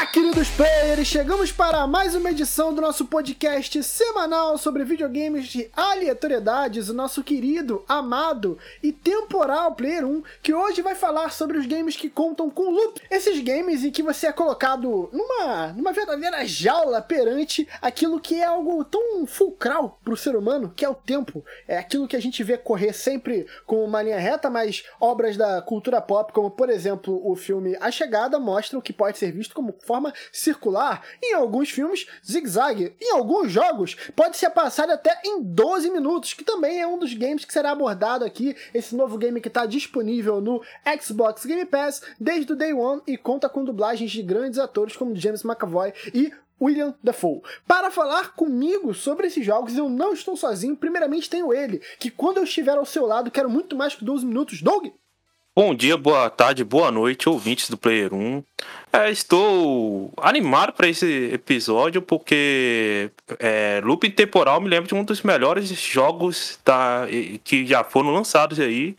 Olá, queridos players! Chegamos para mais uma edição do nosso podcast semanal sobre videogames de aleatoriedades, o nosso querido, amado e temporal Player 1, que hoje vai falar sobre os games que contam com loop. Esses games em que você é colocado numa, numa verdadeira jaula perante aquilo que é algo tão fulcral para o ser humano, que é o tempo. É aquilo que a gente vê correr sempre com uma linha reta, mas obras da cultura pop, como por exemplo o filme A Chegada, mostram que pode ser visto como forma circular. Em alguns filmes, zigue-zague. Em alguns jogos, pode ser passado até em 12 minutos, que também é um dos games que será abordado aqui. Esse novo game que está disponível no Xbox Game Pass desde o Day One e conta com dublagens de grandes atores como James McAvoy e William Dafoe. Para falar comigo sobre esses jogos, eu não estou sozinho. Primeiramente tenho ele, que quando eu estiver ao seu lado, quero muito mais que 12 minutos. Doug! Bom dia, boa tarde, boa noite, ouvintes do Player 1. É, estou animado para esse episódio porque é, Looping Temporal me lembra de um dos melhores jogos da, que já foram lançados aí,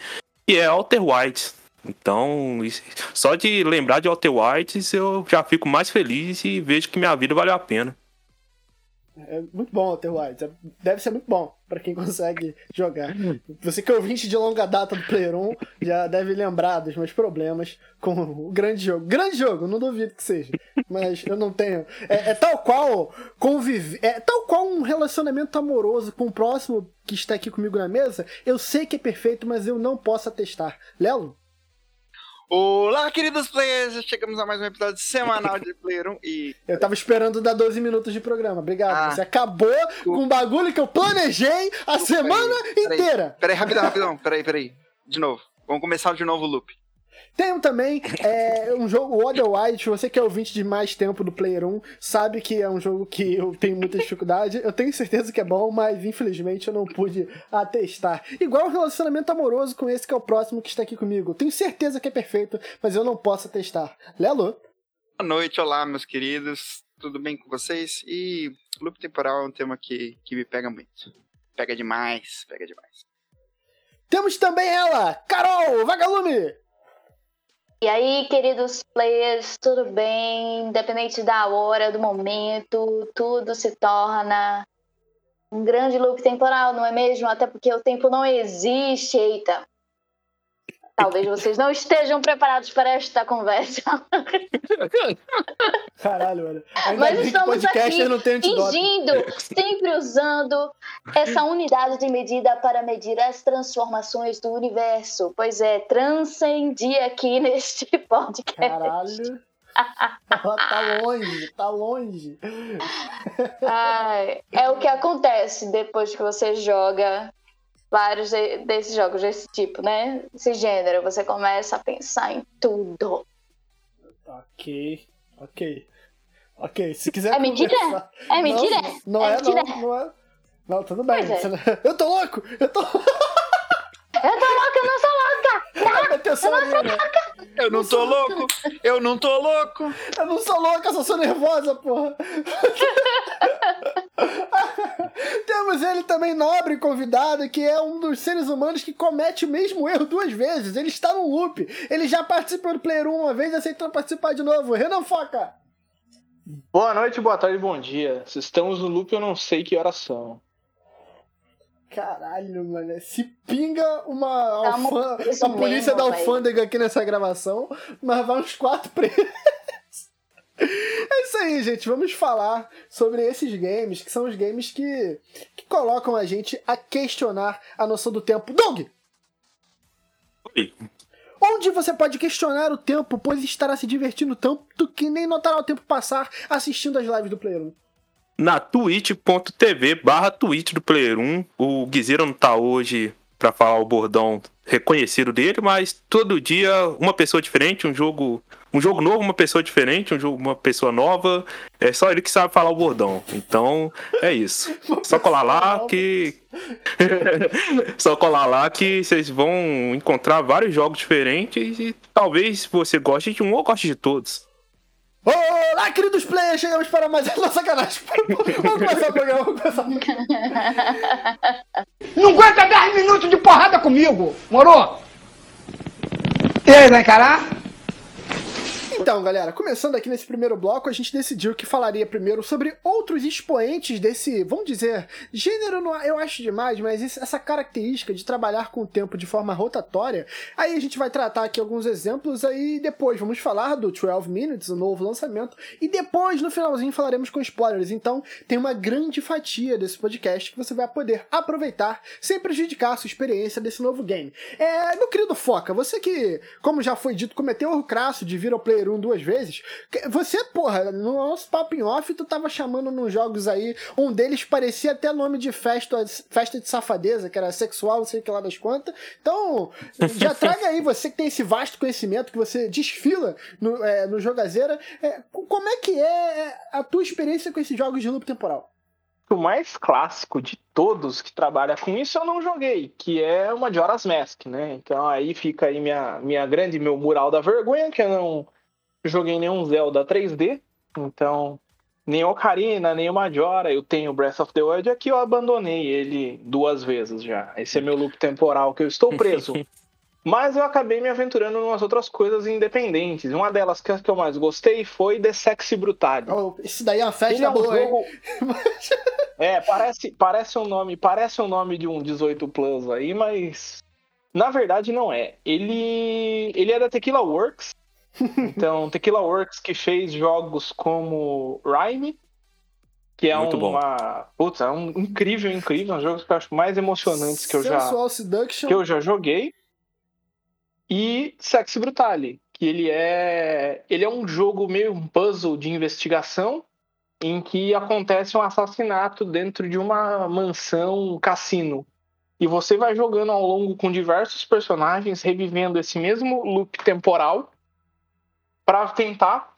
que é Outer Wilds. Então, só de lembrar de Outer Wilds eu já fico mais feliz e vejo que minha vida valeu a pena. É muito bom o The Wilds. É, deve ser muito bom para quem consegue jogar. Você que é ouvinte de longa data do Player 1 já deve lembrar dos meus problemas com o grande jogo. Grande jogo, não duvido que seja. Mas eu não tenho. É, é tal qual conviver. É tal qual um relacionamento amoroso com o próximo que está aqui comigo na mesa. Eu sei que é perfeito, mas eu não posso atestar. Lelo? Olá, queridos players! Chegamos a mais um episódio semanal de Player 1 e. Eu tava esperando dar 12 minutos de programa. Obrigado. Ah, Você acabou com um bagulho que eu planejei a semana peraí, inteira. Peraí, rapidão, rapidão. Peraí, peraí. De novo. Vamos começar de novo o loop. Tenho também é, um jogo, o Other White, você que é ouvinte de mais tempo do Player 1, sabe que é um jogo que eu tenho muita dificuldade. Eu tenho certeza que é bom, mas infelizmente eu não pude atestar. Igual o relacionamento amoroso com esse que é o próximo que está aqui comigo. Tenho certeza que é perfeito, mas eu não posso atestar. Lelo? Boa noite, olá meus queridos. Tudo bem com vocês? E loop temporal é um tema que, que me pega muito. Pega demais, pega demais. Temos também ela, Carol Vagalume! E aí, queridos players, tudo bem? Independente da hora, do momento, tudo se torna um grande loop temporal, não é mesmo? Até porque o tempo não existe, eita. Talvez vocês não estejam preparados para esta conversa. Caralho, olha. Mas estamos aqui não fingindo, sempre usando essa unidade de medida para medir as transformações do universo. Pois é, transcendi aqui neste podcast. Caralho. tá longe, tá longe. Ai, é o que acontece depois que você joga vários de, desses jogos desse tipo, né? Esse gênero. Você começa a pensar em tudo. Ok, ok. Ok, se quiser. É mentira? Conversar... É mentira? Não, não é, é mentira. Não, não é. Não, tudo bem. É. Eu tô louco! Eu tô. Eu tô louca, eu não sou louca! Tá? Eu, sou louca! Eu não tô louco! Eu não tô louco! Eu não sou louca, eu só sou nervosa, porra! Temos ele também, nobre convidado, que é um dos seres humanos que comete o mesmo erro duas vezes. Ele está no loop. Ele já participou do Player 1 uma vez e aceitou participar de novo. Renan Foca! Boa noite, boa tarde, bom dia. Se estamos no loop, eu não sei que horas são. Caralho, mano. Se pinga uma, tá alfã... uma polícia da alfândega aqui nessa gravação, mas vai uns quatro presos. É isso aí, gente. Vamos falar sobre esses games, que são os games que, que colocam a gente a questionar a noção do tempo. Doug! Oi. Onde você pode questionar o tempo, pois estará se divertindo tanto que nem notará o tempo passar assistindo as lives do Player 1 na twitch.tv barra Twitch do Player 1. O Guizeira não tá hoje para falar o bordão reconhecido dele, mas todo dia uma pessoa diferente, um jogo, um jogo novo, uma pessoa diferente, um jogo, uma pessoa nova. É só ele que sabe falar o bordão. Então, é isso. Só colar lá que só colar lá que vocês vão encontrar vários jogos diferentes e talvez você goste de um ou goste de todos. Olá, queridos players! Chegamos para mais. Não, sacanagem. Vamos começar o programa. Vamos começar o programa. Não aguenta 10 minutos de porrada comigo, moro? E aí, vai encarar? Então, galera, começando aqui nesse primeiro bloco, a gente decidiu que falaria primeiro sobre outros expoentes desse, vamos dizer, gênero, não, eu acho demais, mas essa característica de trabalhar com o tempo de forma rotatória. Aí a gente vai tratar aqui alguns exemplos, aí depois vamos falar do 12 Minutes, o novo lançamento, e depois, no finalzinho, falaremos com spoilers. Então, tem uma grande fatia desse podcast que você vai poder aproveitar sem prejudicar a sua experiência desse novo game. É, meu querido Foca, você que, como já foi dito, cometeu o crasso de vir ao Player 1 duas vezes, que- você, porra, no nosso papo em off, tu tava chamando nos jogos aí, um deles parecia até nome de festa, festa de safadeza, que era sexual, não sei o que lá das quantas. Então, já traga aí, você que tem esse vasto conhecimento, que você desfila no, é, no Jogazeira, é, como é que é a tua experiência com esses jogos de loop temporal? O mais clássico de todos que trabalha com isso eu não joguei, que é uma Majora's Mask, né? Então aí fica aí minha, minha grande, meu mural da vergonha, que eu não joguei nenhum Zelda 3D, então nem Ocarina, nem o Majora, eu tenho Breath of the Wild aqui, eu abandonei ele duas vezes já. Esse é meu loop temporal que eu estou preso. Mas eu acabei me aventurando em umas outras coisas independentes. Uma delas que eu mais gostei foi The Sexy Brutality. Oh, esse daí é uma Ele festa é um boa, jogo. É, parece, parece um nome, parece um nome de um 18 Plus aí, mas na verdade não é. Ele ele é da Tequila Works. Então, Tequila Works que fez jogos como Rhyme, que é Muito bom. uma, putz, é um incrível, incrível, um dos jogos que eu acho mais emocionantes que eu já Seduction. que eu já joguei. E Sexy Brutale, que ele é ele é um jogo meio um puzzle de investigação em que acontece um assassinato dentro de uma mansão cassino. E você vai jogando ao longo com diversos personagens, revivendo esse mesmo loop temporal para tentar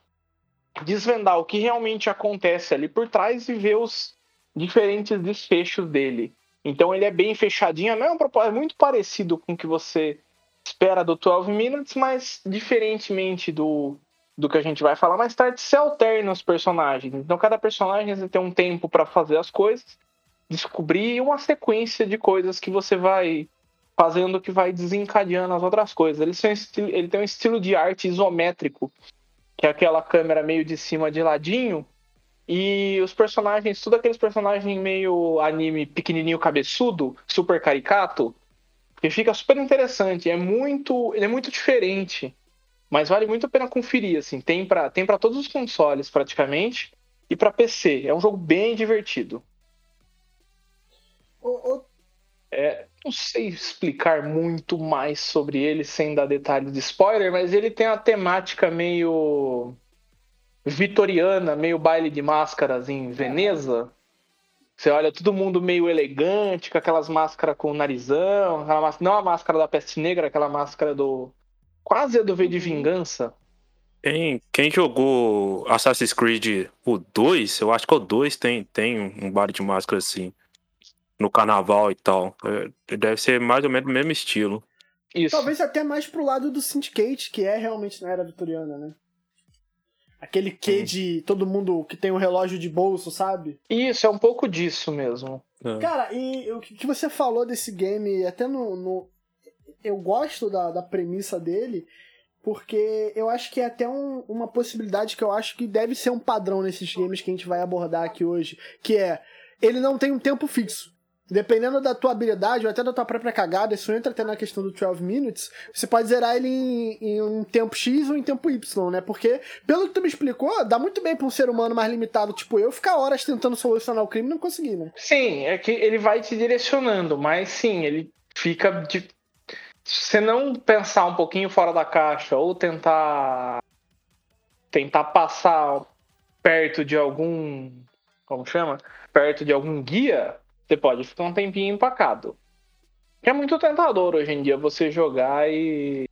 desvendar o que realmente acontece ali por trás e ver os diferentes desfechos dele. Então ele é bem fechadinho, não é um propósito é muito parecido com o que você espera do 12 Minutes, mas diferentemente do, do que a gente vai falar mais tarde, se alterna os personagens. Então cada personagem tem um tempo para fazer as coisas, descobrir uma sequência de coisas que você vai fazendo que vai desencadeando as outras coisas. Ele tem, um estilo, ele tem um estilo de arte isométrico, que é aquela câmera meio de cima de ladinho, e os personagens, tudo aqueles personagens meio anime pequenininho cabeçudo, super caricato, que fica super interessante. É muito, ele é muito diferente, mas vale muito a pena conferir. Assim, tem para tem para todos os consoles praticamente e para PC. É um jogo bem divertido. O- o- É, não sei explicar muito mais sobre ele sem dar detalhes de spoiler, mas ele tem a temática meio vitoriana, meio baile de máscaras em Veneza. Você olha todo mundo meio elegante, com aquelas máscaras com o narizão, aquela máscara, não a máscara da peste negra, aquela máscara do. Quase a do V de Vingança. Quem, quem jogou Assassin's Creed o 2, eu acho que o 2 tem, tem um bar de máscara assim. No carnaval e tal. É, deve ser mais ou menos o mesmo estilo. Isso. Talvez até mais pro lado do Syndicate, que é realmente na era vitoriana, né? Aquele quê de todo mundo que tem um relógio de bolso, sabe? Isso, é um pouco disso mesmo. É. Cara, e o que você falou desse game, até no. no- eu gosto da, da premissa dele, porque eu acho que é até um- uma possibilidade que eu acho que deve ser um padrão nesses games que a gente vai abordar aqui hoje, que é ele não tem um tempo fixo. Dependendo da tua habilidade ou até da tua própria cagada, isso entra até na questão do 12 minutes, você pode zerar ele em, em um tempo X ou em tempo Y, né? Porque, pelo que tu me explicou, dá muito bem pra um ser humano mais limitado, tipo eu, ficar horas tentando solucionar o crime e não conseguir, né? Sim, é que ele vai te direcionando, mas sim, ele fica de. Se você não pensar um pouquinho fora da caixa ou tentar tentar passar perto de algum como chama? Perto de algum guia, você pode ficar um tempinho empacado. Que é muito tentador hoje em dia você jogar e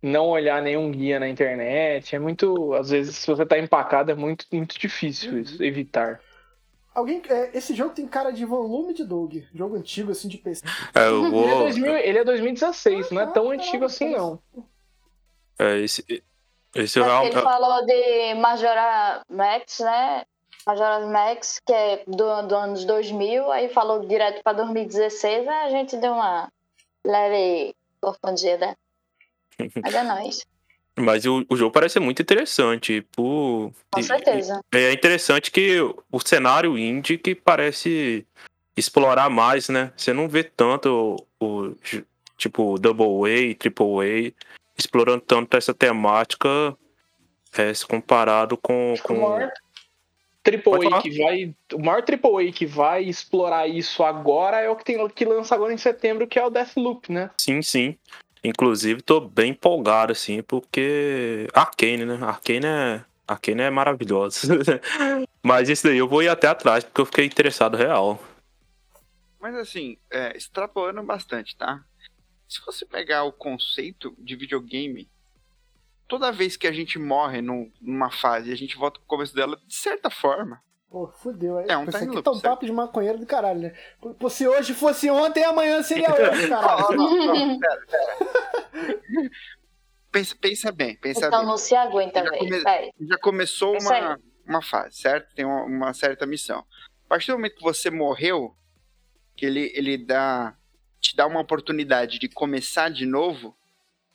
não olhar nenhum guia na internet. É muito, às vezes, se você tá empacado, é muito, muito difícil isso, evitar. Alguém, é, esse jogo tem cara de volume de Doug, jogo antigo assim de PC. É, Ele é, vou. 2000 ele é 2016, não é tão Ah, antigo assim, não. É, esse, esse Mas real- Ele falou de Majora Max, né? Majora Max, que é do, do anos 2000, aí falou direto pra 2016, aí a gente deu uma leve confundida. Mas é nóis. Mas o, o jogo parece ser muito interessante. Por... Com e- certeza. e É interessante que o cenário indie que parece explorar mais, né? Você não vê tanto o, o tipo Double A, Triple A explorando tanto essa temática é, se comparado com, O com... AAA que vai. O maior AAA que vai explorar isso agora é o que tem que lança agora em setembro, que é o Deathloop, né? Sim, sim. Inclusive, tô bem empolgado, assim, porque. Arcane, né? Arcane é. Arcane é maravilhoso. Mas isso daí eu vou ir até atrás, porque eu fiquei interessado real. Mas assim, é, extrapolando bastante, tá? Se você pegar o conceito de videogame, toda vez que a gente morre num- numa fase e a gente volta pro começo dela, de certa forma, Pô, fudeu. É um Isso time loop, tá um certo? papo de maconheiro do caralho, né? Pô, se hoje fosse ontem, amanhã seria hoje, caralho. Ó, não, não, pera, pera. Pensa, pensa bem, pensa Então bem. não se aguenta, Já come-. Já começou É uma, uma fase, certo? Tem uma, uma certa missão. A partir do momento que você morreu, que ele, ele dá, te dá uma oportunidade de começar de novo,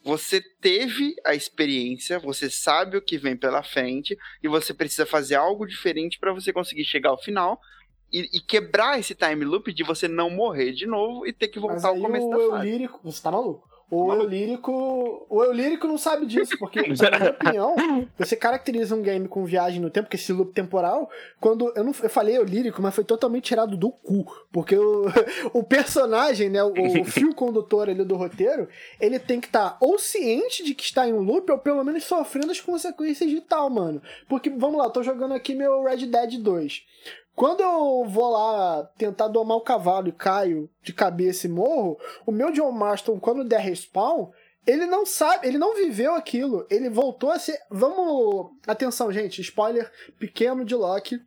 você teve a experiência, você sabe o que vem pela frente, e você precisa fazer algo diferente para você conseguir chegar ao final e, e quebrar esse time loop de você não morrer de novo e ter que voltar ao começo o da eu fase. lírico, você tá maluco. O eu lírico, o eu lírico não sabe disso, porque na minha opinião, você caracteriza um game com viagem no tempo, que esse loop temporal, quando eu não eu falei eu lírico, mas foi totalmente tirado do cu, porque o, o personagem, né, o, o fio condutor ali do roteiro, ele tem que estar ou ciente de que está em um loop ou pelo menos sofrendo as consequências de tal, mano. Porque vamos lá, eu tô jogando aqui meu Red Dead 2. Quando eu vou lá tentar domar o cavalo e caio de cabeça e morro, o meu John Marston, quando der respawn, ele não sabe, ele não viveu aquilo. Ele voltou a ser. Vamos. Atenção, gente, spoiler pequeno de Loki.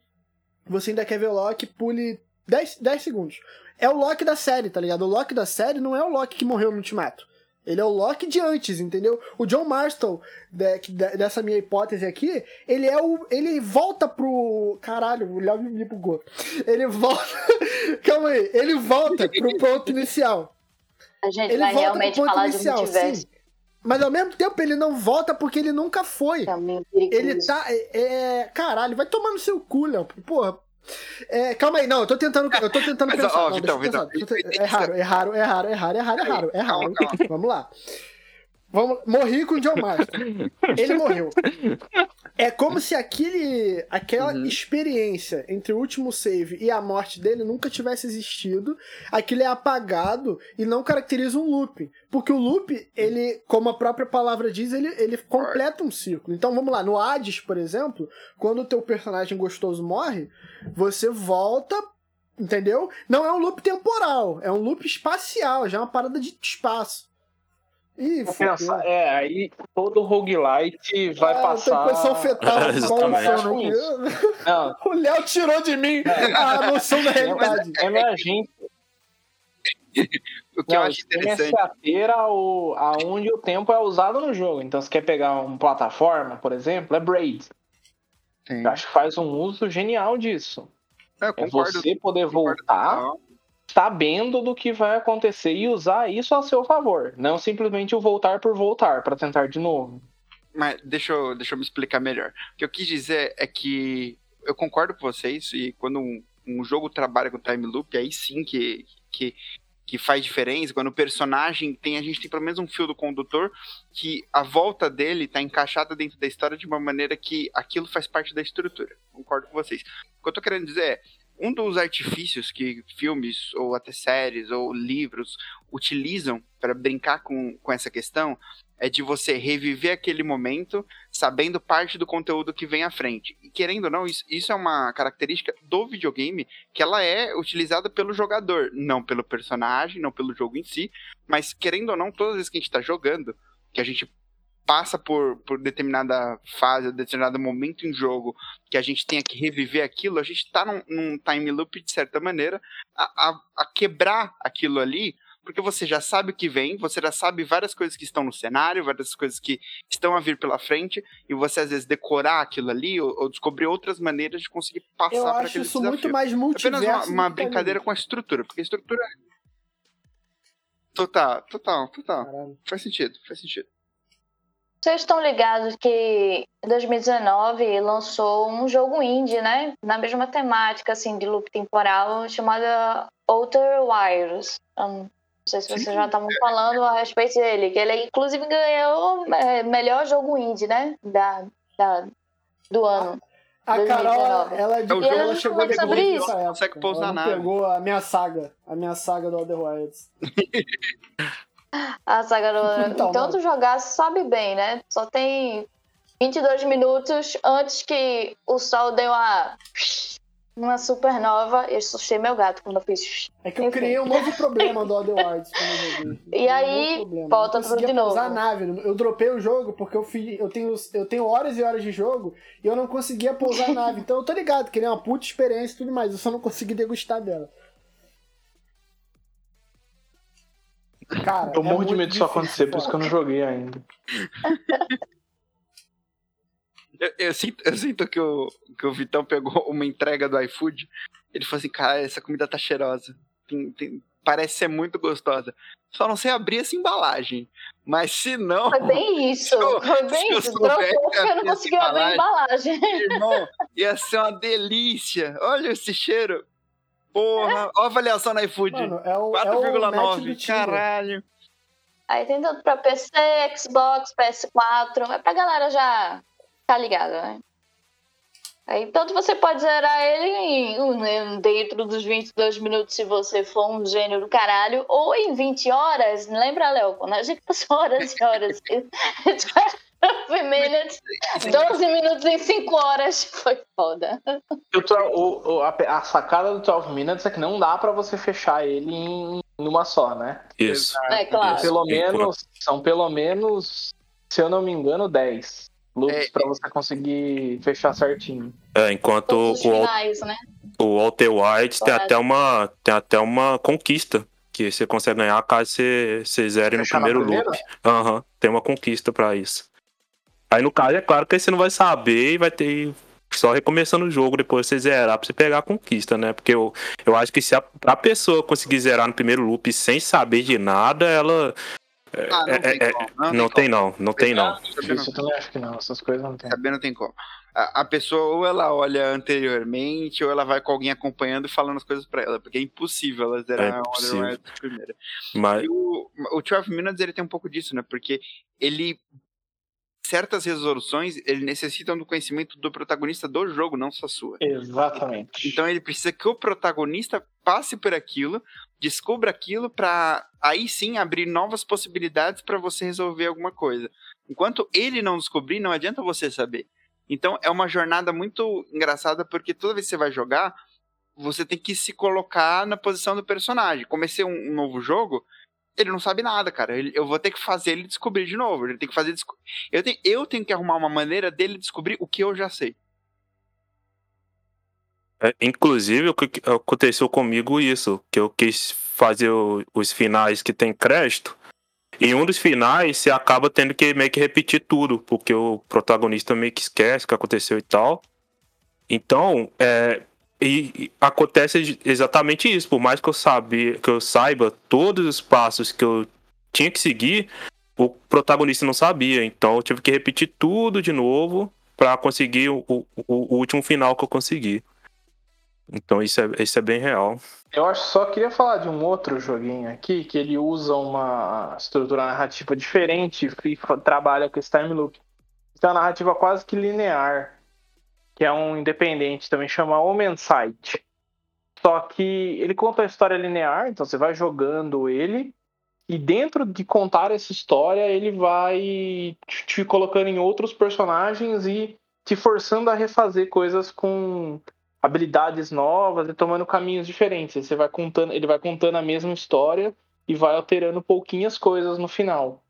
Você ainda quer ver o Loki, pule 10, 10 segundos. É o Loki da série, tá ligado? O Loki da série não é o Loki que morreu no Ultimato. Ele é o Loki de antes, entendeu? O John Marston, de- que- de- dessa minha hipótese aqui, ele é o. Ele volta pro. Caralho, o Léo me bugou. Ele volta. Calma aí. Ele volta pro ponto inicial. A gente Ele vai volta realmente pro ponto falar inicial, de multiverso. sim. Mas ao mesmo tempo ele não volta porque ele nunca foi. Perigoso. Ele tá. É, é- caralho, vai tomar no seu cu, Léo. Porra. É, calma aí, não, eu tô tentando, eu tô tentando Mas, pensar. ó, não, Vitão, Vitão, é raro, é raro, é raro, é raro, é raro, é raro, é raro. Calma, Vamos lá. Vamos, morri com o John Marston. Ele morreu. É como se aquele, aquela Uhum. experiência entre o último save e a morte dele nunca tivesse existido. Aquilo é apagado e não caracteriza um loop. Porque o loop, ele, como a própria palavra diz, ele, ele completa um ciclo. Então vamos lá, no Hades, por exemplo, quando o teu personagem gostoso morre, você volta Entendeu? Não é um loop temporal, é um loop espacial, já é uma parada de espaço. Ih, pensar, é, aí todo roguelite vai Ah, passar. Tô em posição fetal. Não, O Léo tirou de mim a noção da realidade. é minha gente. O que eu Não, acho o é se interessante. ater ao, aonde o tempo é usado no jogo. Então, se quer pegar uma plataforma, por exemplo, é Braid. Tem. Eu acho que faz um uso genial disso. Eu É concordo. você poder concordo voltar. Sabendo do que vai acontecer e usar isso a seu favor. Não simplesmente o voltar por voltar para tentar de novo. Mas deixa eu, deixa eu me explicar melhor. O que eu quis dizer é que eu concordo com vocês e quando um, um jogo trabalha com time loop, aí sim que, que, que faz diferença. Quando o personagem tem, a gente tem pelo menos um fio do condutor que a volta dele tá encaixada dentro da história de uma maneira que aquilo faz parte da estrutura. Concordo com vocês. O que eu tô querendo dizer é, um dos artifícios que filmes, ou até séries, ou livros utilizam para brincar com, com essa questão é de você reviver aquele momento sabendo parte do conteúdo que vem à frente. E querendo ou não, isso, isso é uma característica do videogame que ela é utilizada pelo jogador, não pelo personagem, não pelo jogo em si, mas querendo ou não, todas as vezes que a gente está jogando, que a gente passa por, por determinada fase, determinado momento em jogo, que a gente tenha que reviver aquilo, a gente está num, num time loop, de certa maneira, a, a, a quebrar aquilo ali, porque você já sabe o que vem, você já sabe várias coisas que estão no cenário, várias coisas que estão a vir pela frente, e você às vezes decorar aquilo ali, ou, ou descobrir outras maneiras de conseguir passar Eu para acho aquele isso desafio. muito mais É multiverso. apenas uma, uma brincadeira com a estrutura, porque a estrutura. Total, total, total. Caralho. Faz sentido, faz sentido. Vocês estão ligados que em 2019 lançou um jogo indie, né? Na mesma temática, assim, de loop temporal, chamada Outer Wires. Não sei se vocês já estavam falando a respeito dele, que ele inclusive ganhou é, melhor jogo indie, né? Da, da, do ano. A Carol, 2019. ela, É o jogo ela ela chegou depois sobre isso. época. Consegue pousar ela na não nave. pegou a minha saga, a minha saga do Other Wilds. A saga do... Então, Então, tu jogasse, sobe bem, né? Só tem 22 minutos antes que o sol dê uma... Uma supernova. Eu assustei meu gato quando eu fiz... É que eu Enfim. criei um novo problema do Other Wilds quando eu joguei. E Um aí, volta Eu tudo de pousar novo. a nave. Eu dropei o jogo porque eu, fiz, eu, tenho, eu tenho horas e horas de jogo e eu não conseguia pousar a nave. Então eu tô ligado, queria uma puta experiência e tudo mais. Eu só não consegui degustar dela. Cara, Eu é morro de medo disso acontecer, por isso que eu não joguei ainda. Eu, eu sinto, eu sinto que, o, que o Vitão pegou uma entrega do iFood. Ele falou assim: cara, essa comida tá cheirosa. Tem- tem- parece ser muito gostosa. Só não sei abrir essa embalagem. Mas se não, Foi bem isso. Eu- Foi bem isso. porque eu não essa consegui abrir a embalagem. irmão, ia ser uma delícia. Olha esse cheiro. Porra, ó a avaliação no iFood. Mano, é o, é o match do 4,9. Tinder. Caralho. Aí tem tanto pra PC, Xbox, PS4. É pra galera já tá ligada, né? Aí tanto você pode zerar ele em, um, dentro dos 22 minutos se você for um gênio do caralho, ou em 20 horas. Lembra, Léo? Quando a gente passou horas e horas. 12 minutes, 12 minutos em 5 horas. Foi foda. O o- o- a, a sacada do 12 Minutes é que não dá pra você fechar ele em, em uma só, né? Isso. É claro. Pelo menos, são pelo menos, se eu não me engano, 10 loops É. pra você conseguir fechar certinho. É, enquanto o, finais, né? o Walter White tem Correto. até, uma, tem até uma conquista que você consegue ganhar caso você, você zere no primeiro loop. Aham, tem uma conquista pra isso. Aí no caso, é claro que aí você não vai saber e vai ter só recomeçando o jogo depois você zerar pra você pegar a conquista, né? Porque eu, eu acho que se a, a pessoa conseguir zerar no primeiro loop sem saber de nada, ela. Ah, não é- tem é- como. Não, tem, não, não tem não. Isso eu também acho que não, essas coisas não tem. Saber não tem como. A, a pessoa ou ela olha anteriormente, ou ela vai com alguém acompanhando e falando as coisas pra ela, porque é impossível ela zerar É a impossível. Otherwise de primeira. Mas E o, o 12 Minutes ele tem um pouco disso, né? Porque ele. Certas resoluções ele necessitam do conhecimento do protagonista do jogo, não só sua. Exatamente. Então ele precisa que o protagonista passe por aquilo, descubra aquilo pra aí sim abrir novas possibilidades pra você resolver alguma coisa. Enquanto ele não descobrir, não adianta você saber. Então é uma jornada muito engraçada porque toda vez que você vai jogar, você tem que se colocar na posição do personagem. Comecei um, um novo jogo, ele não sabe nada, cara. Ele- eu vou ter que fazer ele descobrir de novo. Ele tem que fazer eu tenho, eu tenho que arrumar uma maneira dele descobrir o que eu já sei. É, inclusive, o que aconteceu comigo isso, que eu quis fazer o- os finais que tem crédito. Em um dos finais, você acaba tendo que meio que repetir tudo, porque o protagonista meio que esquece o que aconteceu e tal. Então, é, e, acontece exatamente isso. Por mais que eu que eu saiba todos os passos que eu tinha que seguir, o protagonista não sabia. Então, eu tive que repetir tudo de novo para conseguir o, o- o último final que eu consegui. Então isso é, isso é bem real. Eu acho só queria falar de um outro joguinho aqui que ele usa uma estrutura narrativa diferente e trabalha com esse time loop. Então, é uma narrativa quase que linear, que é um independente também chama Omen Sight. Só que ele conta a história linear, então você vai jogando ele e dentro de contar essa história ele vai te colocando em outros personagens e te forçando a refazer coisas com habilidades novas e tomando caminhos diferentes. Você vai contando, ele vai contando a mesma história e vai alterando pouquinhas coisas no final.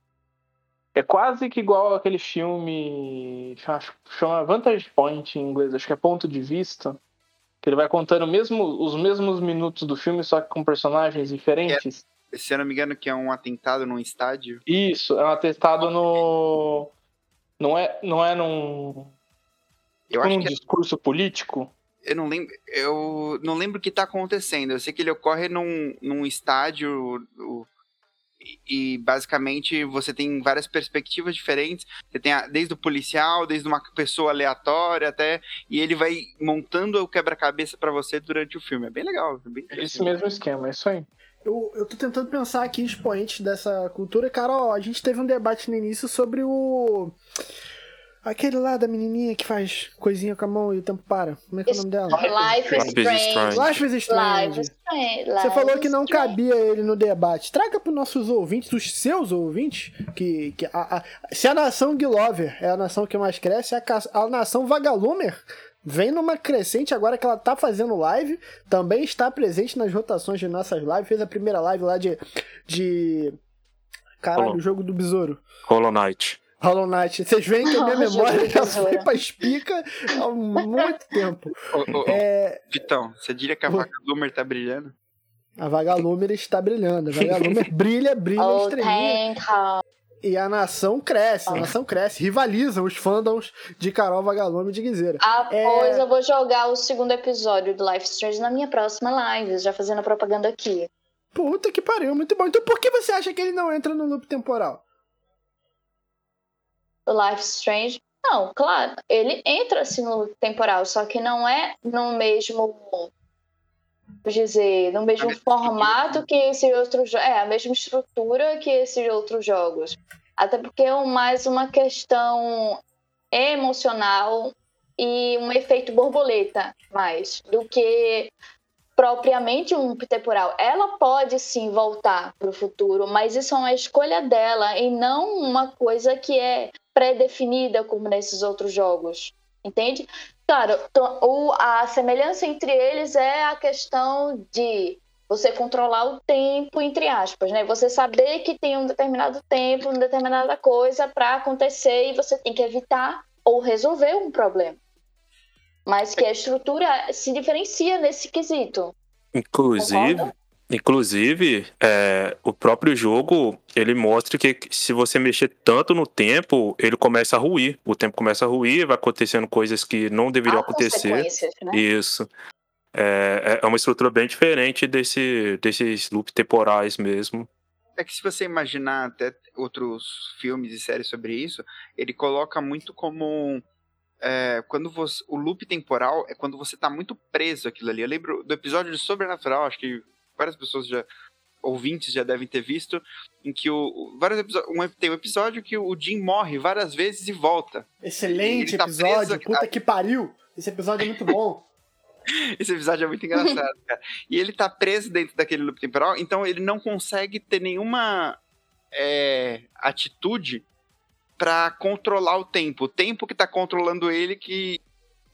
É quase que igual aquele filme chama, chama Vantage Point em inglês, acho que é ponto de vista, que ele vai contando mesmo os mesmos minutos do filme só que com personagens diferentes. Se eu não me engano, que é um atentado num estádio. Isso, é um atestado no não é não é num, Eu num acho que é- discurso político. eu não lembro, eu não lembro o que tá acontecendo. Eu sei que ele ocorre num, num estádio. o- e, basicamente você tem várias perspectivas diferentes. Você tem a, desde o policial, desde uma pessoa aleatória até. E ele vai montando o quebra-cabeça para você durante o filme. É bem legal. É bem Esse mesmo esquema, é isso aí. Eu, eu tô tentando pensar aqui expoentes dessa cultura. Cara, ó, a gente teve um debate no início sobre o. Aquele lá da menininha que faz coisinha com a mão e o tempo para. Como é que é o nome dela? Life is Strange. Life is Strange. Life is Strange. Você falou que não cabia ele no debate. Traga para nossos ouvintes, os seus ouvintes, que, que a, a- se a nação Glover é a nação que mais cresce, a, a nação Vagalumer vem numa crescente agora que ela tá fazendo live, também está presente nas rotações de nossas lives, fez a primeira live lá de. de caralho, Hollow. o jogo do besouro. Hollow Knight. Hollow Knight. Vocês veem que a minha Oh, memória já foi pra espica há muito tempo. Ô, ô, É, Vitão, você diria que a Oi. vaca Bloomer tá brilhando? a Vagalumer está brilhando. A Vagalumer brilha, brilha, Oh, estrelinha. E a nação cresce, a nação cresce, rivaliza os fandoms de Carol Vagalume e de Guizeira. Após É. eu vou jogar o segundo episódio do Life Strange na minha próxima live, já fazendo propaganda aqui. Puta que pariu, muito bom. Então por que você acha que ele não entra no loop temporal? Life Strange. Não, claro, ele entra assim no temporal, só que não é no mesmo. Dizer, no mesmo formato que esses outros jogos. É, a mesma estrutura que esses outros jogos. Até porque é mais uma questão emocional e um efeito borboleta mais do que propriamente um temporal. Ela pode sim voltar para o futuro, mas isso é uma escolha dela e não uma coisa que é pré-definida como nesses outros jogos. Entende? Claro, to- o- a semelhança entre eles é a questão de você controlar o tempo, entre aspas, né? Você saber que tem um determinado tempo, uma determinada coisa para acontecer e você tem que evitar ou resolver um problema. Mas que a estrutura se diferencia nesse quesito. Inclusive, Concorda? Inclusive é, o próprio jogo ele mostra que se você mexer tanto no tempo, ele começa a ruir. O tempo começa a ruir, vai acontecendo coisas que não deveriam Há acontecer. né? Isso. É, é uma estrutura bem diferente desse, desses loop temporais mesmo. É que se você imaginar até outros filmes e séries sobre isso, ele coloca muito como é, quando você, o loop temporal é quando você tá muito preso aquilo ali. Eu lembro do episódio de Sobrenatural, acho que várias pessoas já ouvintes já devem ter visto, em que o, vários um, tem um episódio que o Jim morre várias vezes e volta. Excelente Ele tá preso episódio, aqui- puta que pariu. Esse episódio é muito bom. Esse episódio é muito engraçado, cara. E ele tá preso dentro daquele loop temporal, então ele não consegue ter nenhuma é, atitude pra controlar o tempo. O tempo que tá controlando ele que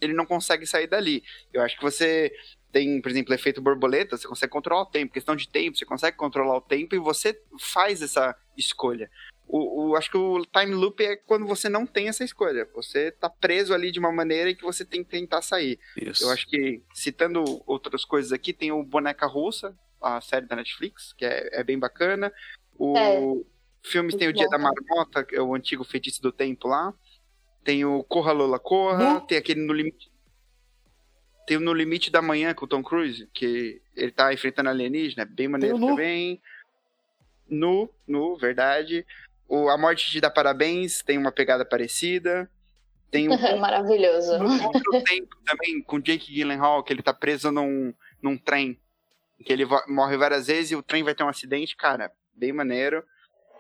ele não consegue sair dali. Eu acho que você tem, por exemplo, efeito borboleta, você consegue controlar o tempo. Questão de tempo, você consegue controlar o tempo e você faz essa escolha. O, o- acho que o time loop é quando você não tem essa escolha. Você tá preso ali de uma maneira que você tem que tentar sair. Isso. Eu acho que, citando outras coisas aqui, tem o Boneca Russa, a série da Netflix, que é, é bem bacana. O É. filmes tem o Dia bom da Marmota, que é o antigo feitiço do tempo lá. Tem o Corra Lola Corra, Nu. tem aquele no limite. Tem o No Limite da Manhã com o Tom Cruise, que ele tá enfrentando alienígena, é bem maneiro Nu. também. Nu, Nu, verdade. O A Morte te dá parabéns, tem uma pegada parecida. Tem o Maravilhoso. outro tempo também com Jake Gyllenhaal, que ele tá preso num, num trem. Que ele morre várias vezes e o trem vai ter um acidente, cara, bem maneiro.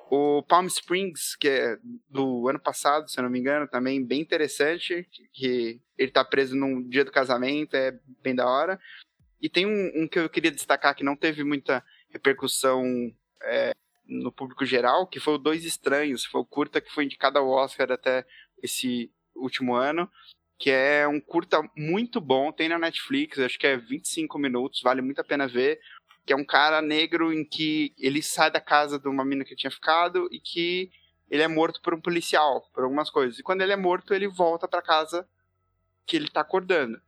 O Palm Springs, que é do ano passado, se eu não me engano, também bem interessante, que ele tá preso num dia do casamento, é bem da hora. E tem um, um que eu queria destacar que não teve muita repercussão é, no público geral, que foi o Dois Estranhos, foi o curta que foi indicado ao Oscar até esse último ano, que é um curta muito bom, tem na Netflix, acho que é 25 minutos, vale muito a pena ver, que é um cara negro em que ele sai da casa de uma mina que tinha ficado e que ele é morto por um policial, por algumas coisas. E quando ele é morto, ele volta pra casa que ele tá acordando.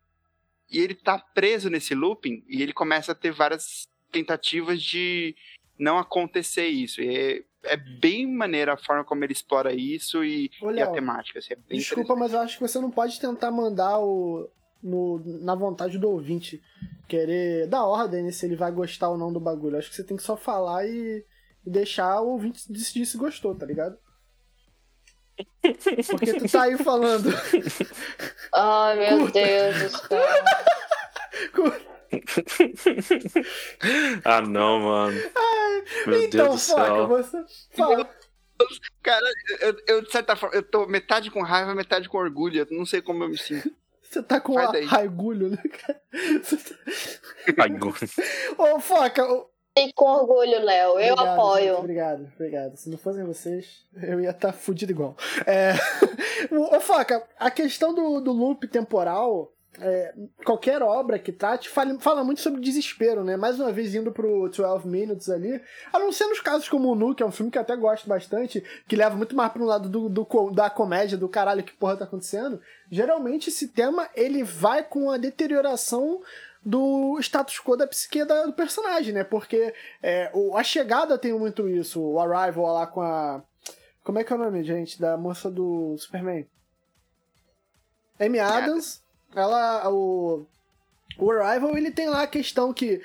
E ele tá preso nesse looping e ele começa a ter várias tentativas de não acontecer isso. E é, é bem maneira a forma como ele explora isso e, Ô, e a temática. Assim, é Desculpa, mas eu acho que você não pode tentar mandar o. No, na vontade do ouvinte. Querer dar ordem né, se ele vai gostar ou não do bagulho. Acho que você tem que só falar e, e deixar o ouvinte decidir se gostou, tá ligado? Porque tu tá aí falando. Ai, meu Deus do céu. ah, não, mano. Meu então, Deus do foca, céu. você fala. Cara, eu, eu, de certa forma, eu tô metade com raiva, metade com orgulho. Eu não sei como eu me sinto. Você tá com Vai a daí. raigulho, né, cara? Tá- go- Ô, Foca, ô, E com orgulho, Léo. Eu Obrigado, apoio. gente, obrigado, obrigado. Se não fossem vocês, eu ia estar fudido igual. É... Ô, Foca, a questão do, do loop temporal, é, qualquer obra que trate, fala, fala muito sobre desespero, né? Mais uma vez indo pro 12 Minutes ali, a não ser nos casos como o Nu, que é um filme que eu até gosto bastante, que leva muito mais para um lado do, do da comédia, do caralho que porra tá acontecendo. Geralmente esse tema, ele vai com a deterioração do status quo da psique da- do personagem, né? Porque é, o, a chegada tem muito isso, o Arrival lá com a. Como é que é o nome, gente? Da moça do Superman? Amy Adams. Ela. O, o Arrival, ele tem lá a questão que.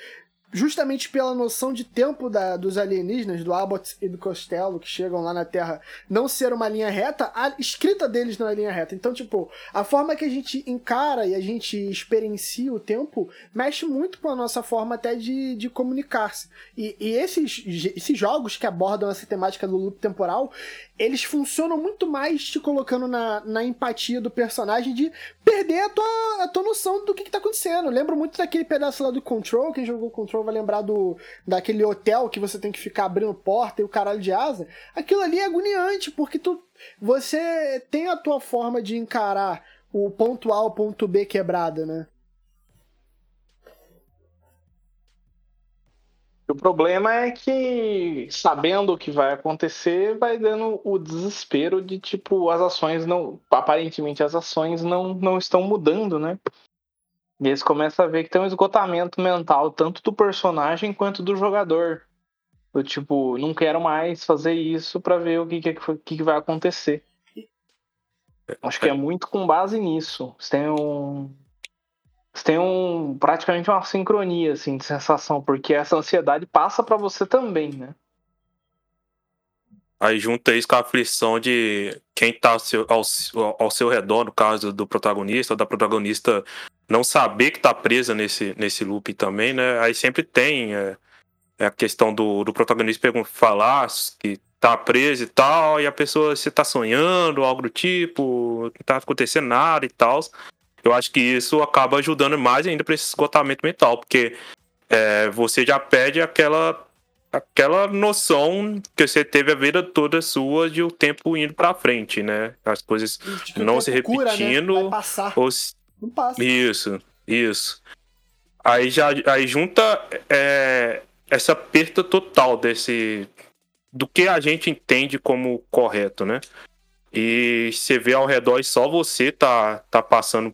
Justamente pela noção de tempo da, dos alienígenas, do Abbott e do Costello, que chegam lá na Terra, não ser uma linha reta, a escrita deles não é linha reta. Então, tipo, a forma que a gente encara e a gente experiencia o tempo mexe muito com a nossa forma até de, de comunicar-se. E, e esses, esses jogos que abordam essa temática do loop temporal, eles funcionam muito mais te colocando na, na empatia do personagem de perder a tua, a tua noção do que, que tá acontecendo. Lembro muito daquele pedaço lá do Control, quem jogou Control vai lembrar do daquele hotel que você tem que ficar abrindo porta e o caralho de asa. Aquilo ali é agoniante, porque tu você tem a tua forma de encarar o ponto A, o ponto B quebrada, né? O problema é que, sabendo o que vai acontecer, vai dando o desespero de, tipo, as ações não. Aparentemente as ações não, não estão mudando, né? E eles começam a ver que tem um esgotamento mental, tanto do personagem quanto do jogador. Do tipo, não quero mais fazer isso pra ver o que, que, que que vai acontecer. Acho que é muito com base nisso. Você tem um. Você tem um praticamente uma sincronia assim de sensação, porque essa ansiedade passa pra você também, né? Aí junta isso com a aflição de quem tá ao seu, ao, ao seu redor, no caso do protagonista ou da protagonista, não saber que tá presa nesse, nesse loop também, né? Aí sempre tem é, é a questão do, do protagonista falar que tá preso e tal, e a pessoa se tá sonhando, algo do tipo, não tá acontecendo nada e tal. Eu acho que isso acaba ajudando mais ainda pra esse esgotamento mental, porque é, você já perde aquela aquela noção que você teve a vida toda sua de o tempo indo pra frente, né? As coisas De que o Não se cura, né? repetindo. Vai passar. ou Não passa. isso, isso. Aí já aí junta é, essa perda total desse do que a gente entende como correto, né? E você vê ao redor e só você tá tá passando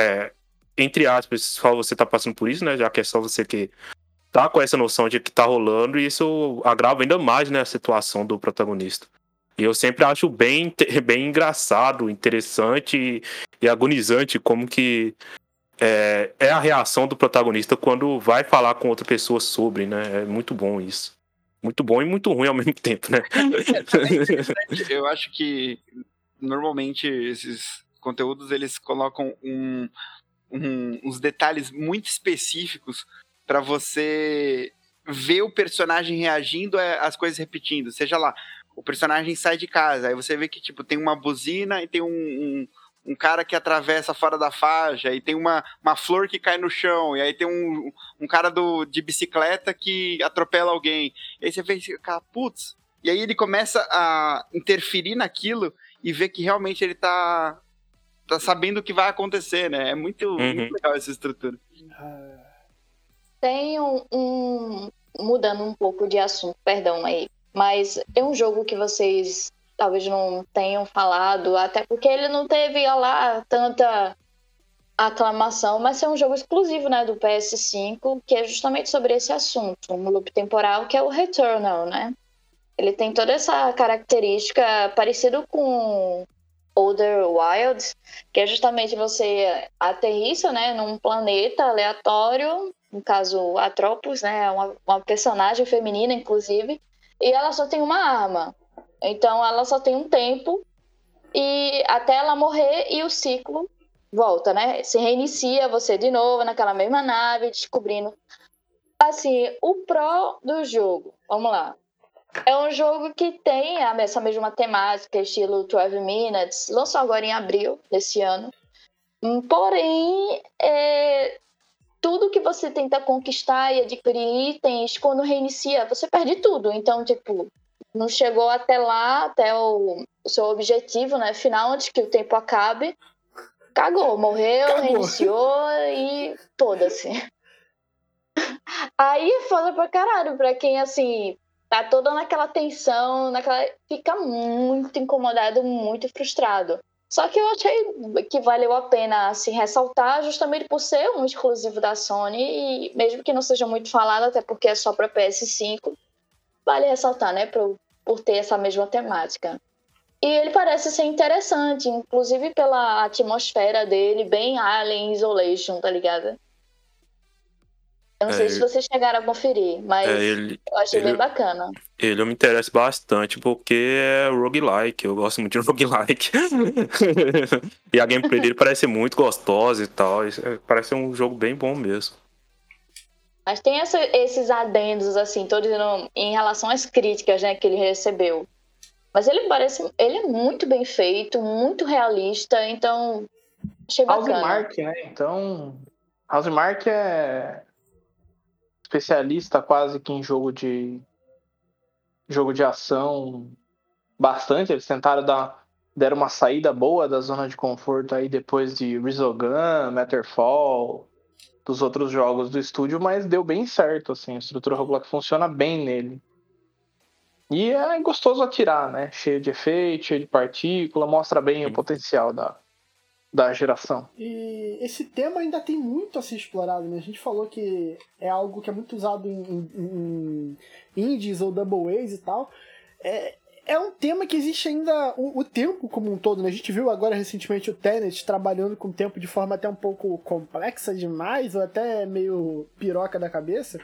é, entre aspas, só você tá passando por isso, né? Já que é só você que tá com essa noção de que tá rolando e isso agrava ainda mais né, a situação do protagonista. E eu sempre acho bem, bem engraçado, interessante e, agonizante como que é, é a reação do protagonista quando vai falar com outra pessoa sobre, né? É muito bom isso. Muito bom e muito ruim ao mesmo tempo, né? Eu acho que normalmente esses conteúdos eles colocam um, um- uns detalhes muito específicos pra você ver o personagem reagindo às coisas repetindo. Seja lá, o personagem sai de casa, aí você vê que tipo tem uma buzina e tem um, um, um cara que atravessa fora da faixa, e tem uma, uma flor que cai no chão, e aí tem um, um cara do, de bicicleta que atropela alguém. E aí você vê, esse cara, putz. E aí ele começa a interferir naquilo e ver que realmente ele tá, tá sabendo o que vai acontecer, né? É muito, muito legal essa estrutura. Tem um, um- Mudando um pouco de assunto, perdão aí. Mas é um jogo que vocês talvez não tenham falado, até porque ele não teve ó lá tanta aclamação, mas é um jogo exclusivo né, do PS5, que é justamente sobre esse assunto, um loop temporal, que é o Returnal, né? Ele tem toda essa característica parecido com Older Wilds, que é justamente você aterrissa né, num planeta aleatório, no caso Atropos, né, uma, uma personagem feminina, inclusive, e ela só tem uma arma. Então ela só tem um tempo e até ela morrer e o ciclo volta, né? Se reinicia você de novo naquela mesma nave, descobrindo. Assim, o pró do jogo, vamos lá. É um jogo que tem essa mesma temática, estilo 12 Minutes, lançou agora em abril desse ano. Porém, é, tudo que você tenta conquistar e adquirir itens, quando reinicia, você perde tudo. Então, tipo, não chegou até lá, até o, o seu objetivo né, final, antes que o tempo acabe. Cagou, morreu, Cagou. reiniciou e foda-se. Aí é foda pra caralho, pra quem assim, tá toda naquela tensão, naquela. fica muito incomodado, muito frustrado. Só que eu achei que valeu a pena assim, ressaltar justamente por ser um exclusivo da Sony e mesmo que não seja muito falado, até porque é só para PS5, vale ressaltar, né, por, por ter essa mesma temática. E ele parece ser interessante, inclusive pela atmosfera dele, bem Alien Isolation, tá ligado? Eu não é, sei se vocês chegaram a conferir, mas é, ele, eu achei ele, bem bacana. Ele eu me interessa bastante porque é roguelike, eu gosto muito de roguelike. e a gameplay dele parece muito gostosa e tal. É, parece um jogo bem bom mesmo. Mas tem essa, esses adendos, assim, dizendo em relação às críticas né, que ele recebeu. Mas ele parece. Ele é muito bem feito, muito realista, então. Achei bacana. Housemark, né? Então. Housemark é especialista quase que em jogo de jogo de ação bastante. Eles tentaram dar deram uma saída boa da zona de conforto aí depois de Resogun, Matterfall, dos outros jogos do estúdio, mas deu bem certo assim, a estrutura Roblox funciona bem nele. E é gostoso atirar, né? Cheio de efeito, cheio de partícula, mostra bem o potencial da, da geração. E esse tema ainda tem muito a ser explorado, né? A gente falou que é algo que é muito usado em, em, em indies ou double A's e tal. É, é um tema que existe ainda o, o, tempo como um todo, né? A gente viu agora recentemente o Tenet trabalhando com o tempo de forma até um pouco complexa demais, ou até meio piroca da cabeça.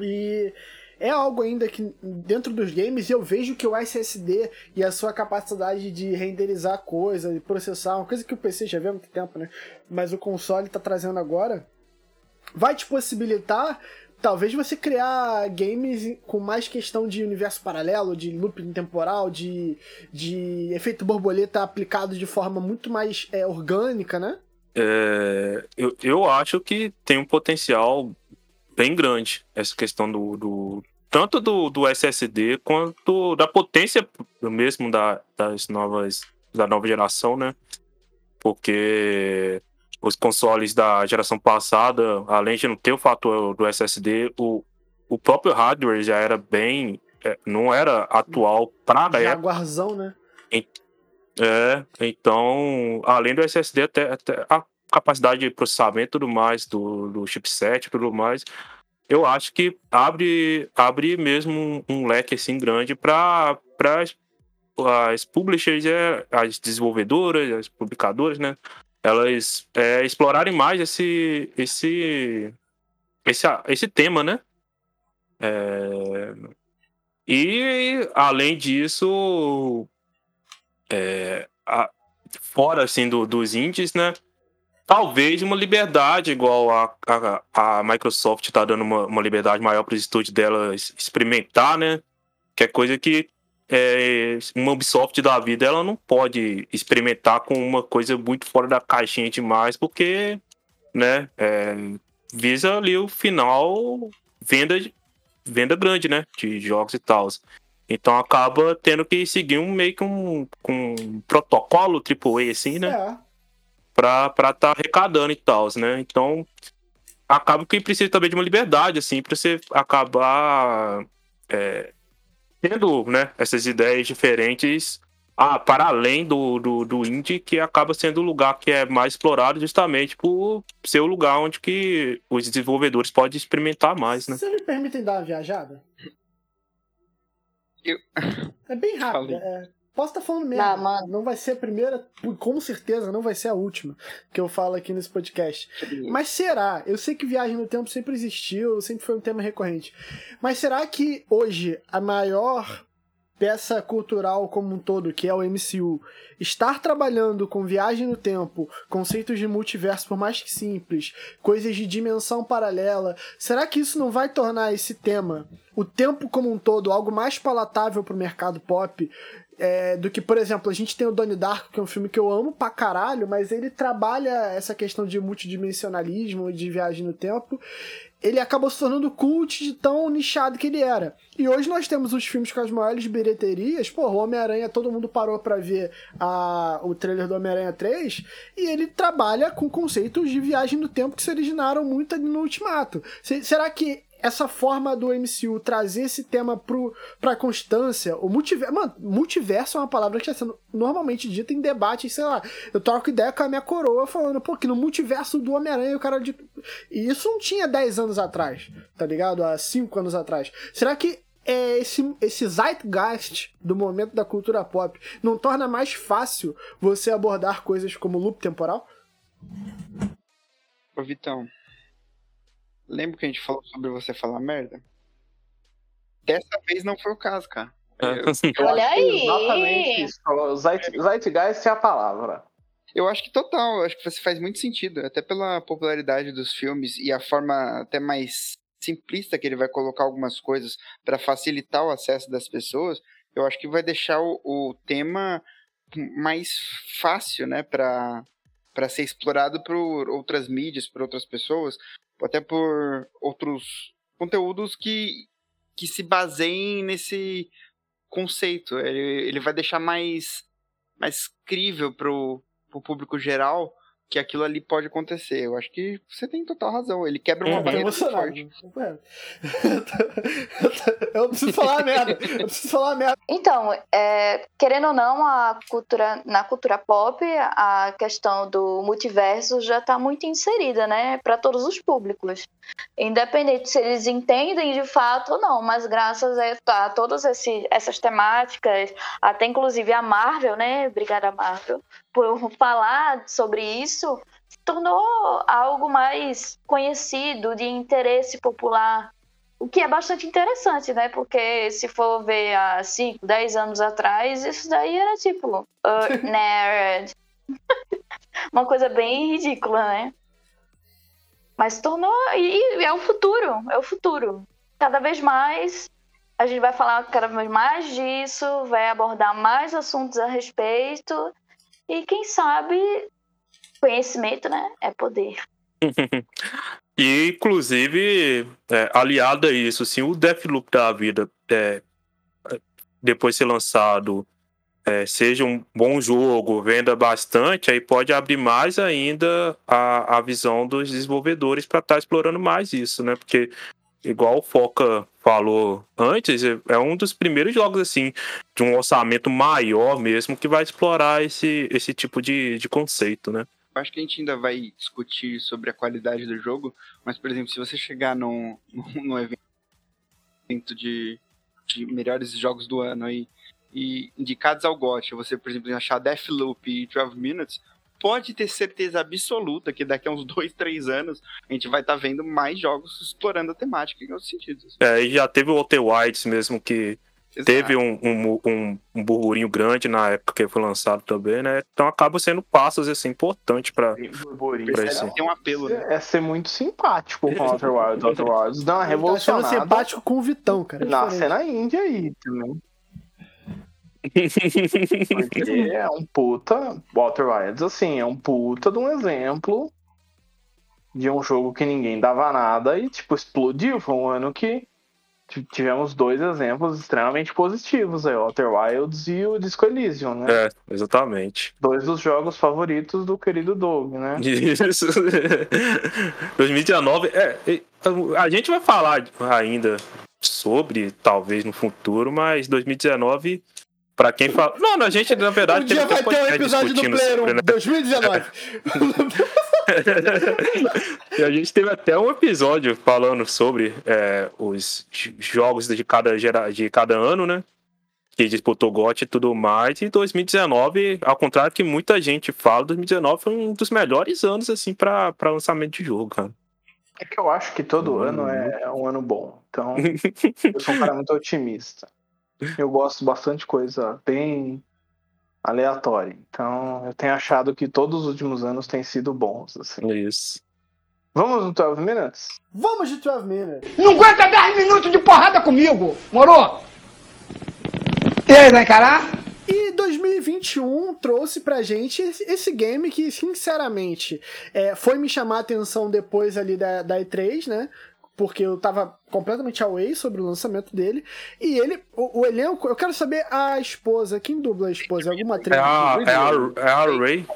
E é algo ainda que dentro dos games eu vejo que o SSD e a sua capacidade de renderizar coisa e processar, uma coisa que o PC já vê há muito tempo, né? Mas o console tá trazendo agora, vai te possibilitar talvez você criar games com mais questão de universo paralelo, de looping temporal, de, de efeito borboleta aplicado de forma muito mais é, orgânica, né? É, eu, eu acho que tem um potencial bem grande essa questão do, do tanto do, do SSD quanto da potência mesmo da, das novas da nova geração, né? Porque os consoles da geração passada, além de não ter o fator do SSD, o, o próprio hardware já era bem é, não era atual para a época. Jaguarzão, né? É, então, além do SSD, até, até a capacidade de processamento e tudo mais, do, do chipset e tudo mais, eu acho que abre, abre mesmo um, um leque assim grande para as publishers, as desenvolvedoras, as publicadoras, né? Elas é, explorarem mais esse, esse, esse, esse tema, né? É, e além disso, é, a, fora assim do, dos indies, né? Talvez uma liberdade, igual a, a, a Microsoft está dando uma, uma, liberdade maior para os estúdios dela experimentar, né? Que é coisa que é, uma Ubisoft da vida ela não pode experimentar com uma coisa muito fora da caixinha demais, porque, né? É, visa ali o final venda, venda grande, né? De jogos e tal. Então acaba tendo que seguir um meio que um, um protocolo AAA, assim, né? É para estar tá arrecadando e tal, né? Então, acaba que precisa também de uma liberdade, assim, para você acabar é, tendo né, essas ideias diferentes ah, para além do, do, do indie, que acaba sendo o lugar que é mais explorado justamente por ser o lugar onde que os desenvolvedores podem experimentar mais, né? Você me permite dar uma viajada? Eu... É bem rápido. É, Posso estar falando merda. Ah, mano. Não vai ser a primeira, com certeza não vai ser a última que eu falo aqui nesse podcast. Mas será? Eu sei que viagem no tempo sempre existiu, sempre foi um tema recorrente. Mas será que hoje a maior peça cultural como um todo, que é o MCU, estar trabalhando com viagem no tempo, conceitos de multiverso, por mais que simples, coisas de dimensão paralela, será que isso não vai tornar esse tema, o tempo como um todo, algo mais palatável pro mercado pop? É, do que, por exemplo, a gente tem o Donnie Darko, que é um filme que eu amo pra caralho, mas ele trabalha essa questão de multidimensionalismo, de viagem no tempo. Ele acabou se tornando cult de tão nichado que ele era. E hoje nós temos os filmes com as maiores bilheterias. Pô, Homem-Aranha, todo mundo parou pra ver a, o trailer do Homem-Aranha 3. E ele trabalha com conceitos de viagem no tempo que se originaram muito ali no Ultimato. Se- será que essa forma do MCU trazer esse tema pro, pra constância, o multiverso. Mano, multiverso é uma palavra que está sendo normalmente dita em debate, sei lá. Eu troco ideia com a minha coroa falando, pô, que no multiverso do Homem-Aranha o cara de. E isso não tinha 10 anos atrás, tá ligado? Há 5 anos atrás. Será que é esse, esse zeitgeist do momento da cultura pop não torna mais fácil você abordar coisas como loop temporal? Ô, Vitão. Lembra que a gente falou sobre você falar merda? Dessa vez não foi o caso, cara. Eu, Eu Olha aí! Exatamente isso. O zeit- Zeitgeist é a palavra. eu acho que total, eu acho que você faz muito sentido, até pela popularidade dos filmes e a forma até mais simplista que ele vai colocar algumas coisas para facilitar o acesso das pessoas. Eu acho que vai deixar o, o tema mais fácil, né, para para ser explorado por outras mídias, por outras pessoas, até por outros conteúdos que que se baseiem nesse conceito. Ele, ele vai deixar mais mais crível pro, pro público geral que aquilo ali pode acontecer. Eu acho que você tem total razão. Ele quebra uma. Tô barreira muito emocionado. forte. Ué. Eu preciso falar merda. Eu preciso falar merda. Então, é, querendo ou não, a cultura, na cultura pop, a questão do multiverso já está muito inserida, né, para todos os públicos. Independente se eles entendem de fato ou não, mas graças a, a todas esse- essas temáticas, até inclusive a Marvel, né, obrigada Marvel, por falar sobre isso, se tornou algo mais conhecido, de interesse popular. O que é bastante interessante, né? Porque se for ver há 5, 10 anos atrás, isso daí era tipo, uh, nerd. Uma coisa bem ridícula, né? Mas tornou. E é o futuro, é o futuro. Cada vez mais a gente vai falar cada vez mais disso, vai abordar mais assuntos a respeito. E quem sabe, conhecimento, né? É poder. E, inclusive, é, aliado a isso, assim, o Deathloop da vida, é, depois de ser lançado, é, seja um bom jogo, venda bastante, aí pode abrir mais ainda a, a visão dos desenvolvedores para estar explorando mais isso, né? Porque, igual o Foca falou antes, é- é um dos primeiros jogos, assim, de um orçamento maior mesmo, que vai explorar esse, esse tipo de, de conceito, né? Acho que a gente ainda vai discutir sobre a qualidade do jogo, mas, por exemplo, se você chegar num, num evento de, de melhores jogos do ano aí, e indicados ao GOT, você, por exemplo, achar Deathloop e 12 Minutes, pode ter certeza absoluta que daqui a uns dois, três anos a gente vai estar vendo mais jogos explorando a temática em outros sentidos. É, e já teve o Walter White mesmo que Exato. teve um, um, um, um burburinho grande na época que foi lançado também, né? Então acaba sendo passos assim importantes para esse- tem um apelo, né? É ser muito simpático com Outer Wilds. Outer Wilds dá uma Ele tá sendo simpático com o Vitão, cara. é na diferente. cena índia aí também. Porque é um puta. Walter Wilds, assim, é um puta de um exemplo de um jogo que ninguém dava nada e, tipo, explodiu. Foi um ano que tivemos dois exemplos extremamente positivos aí, Walter Wilds e o Disco Elysium, né? É, exatamente. Dois dos jogos favoritos do querido Doug, né? Isso. 2019, é, e, a gente vai falar ainda sobre, talvez no futuro, mas 2019, pra quem fala. Não, a gente, na verdade, Um dia vai ter um episódio do Player sobre, 1 né? 2019. e a gente teve até um episódio falando sobre é, os jogos de cada, gera, de cada ano, né? que disputou GOT e tudo mais. E 2019, ao contrário que muita gente fala, 2019 foi um dos melhores anos, assim, pra, pra lançamento de jogo, cara. É que eu acho que todo ano é um ano bom. Então, eu sou um cara muito otimista. Eu gosto bastante de coisa bem aleatória. Então, eu tenho achado que todos os últimos anos têm sido bons, assim. Isso. Vamos no 12 Minutes? Vamos de 12 Minutes. Não aguenta 10 minutos de porrada comigo, moro? E aí, vai encarar? E 2021 trouxe pra gente esse, esse game que, sinceramente, é, foi me chamar a atenção depois ali da, da E3, né? Porque eu tava completamente away sobre o lançamento dele. E ele, o, o elenco, eu quero saber a esposa. Quem dubla a esposa? Alguma atriz? É a, é a, é a Ray.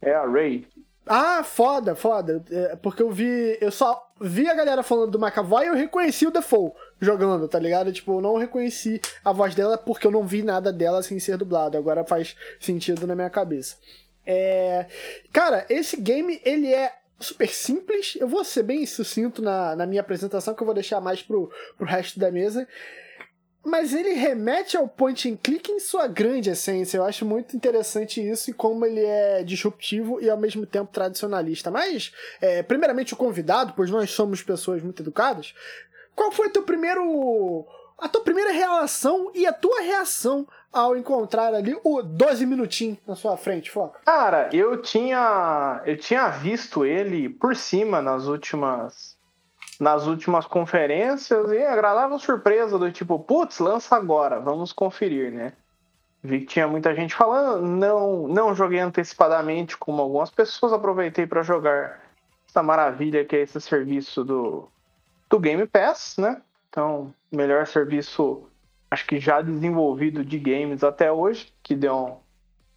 É a Ray. Ah, foda, foda. É, porque eu vi. Eu só vi a galera falando do McAvoy e eu reconheci o Default jogando, tá ligado? Tipo, eu não reconheci a voz dela porque eu não vi nada dela sem ser dublado. Agora faz sentido na minha cabeça. É... Cara, esse game, ele é super simples. Eu vou ser bem sucinto na, na minha apresentação, que eu vou deixar mais pro, pro resto da mesa mas ele remete ao point and click em sua grande essência. Eu acho muito interessante isso e como ele é disruptivo e ao mesmo tempo tradicionalista. Mas, é, primeiramente, o convidado, pois nós somos pessoas muito educadas. Qual foi teu primeiro. a tua primeira relação e a tua reação ao encontrar ali o 12 minutinhos na sua frente, Foca? Cara, eu tinha. Eu tinha visto ele por cima nas últimas nas últimas conferências e agradava surpresa do tipo, putz, lança agora, vamos conferir, né? Vi que tinha muita gente falando, não, não joguei antecipadamente como algumas pessoas, aproveitei para jogar essa maravilha que é esse serviço do, do Game Pass, né? Então, melhor serviço, acho que já desenvolvido de games até hoje, que deu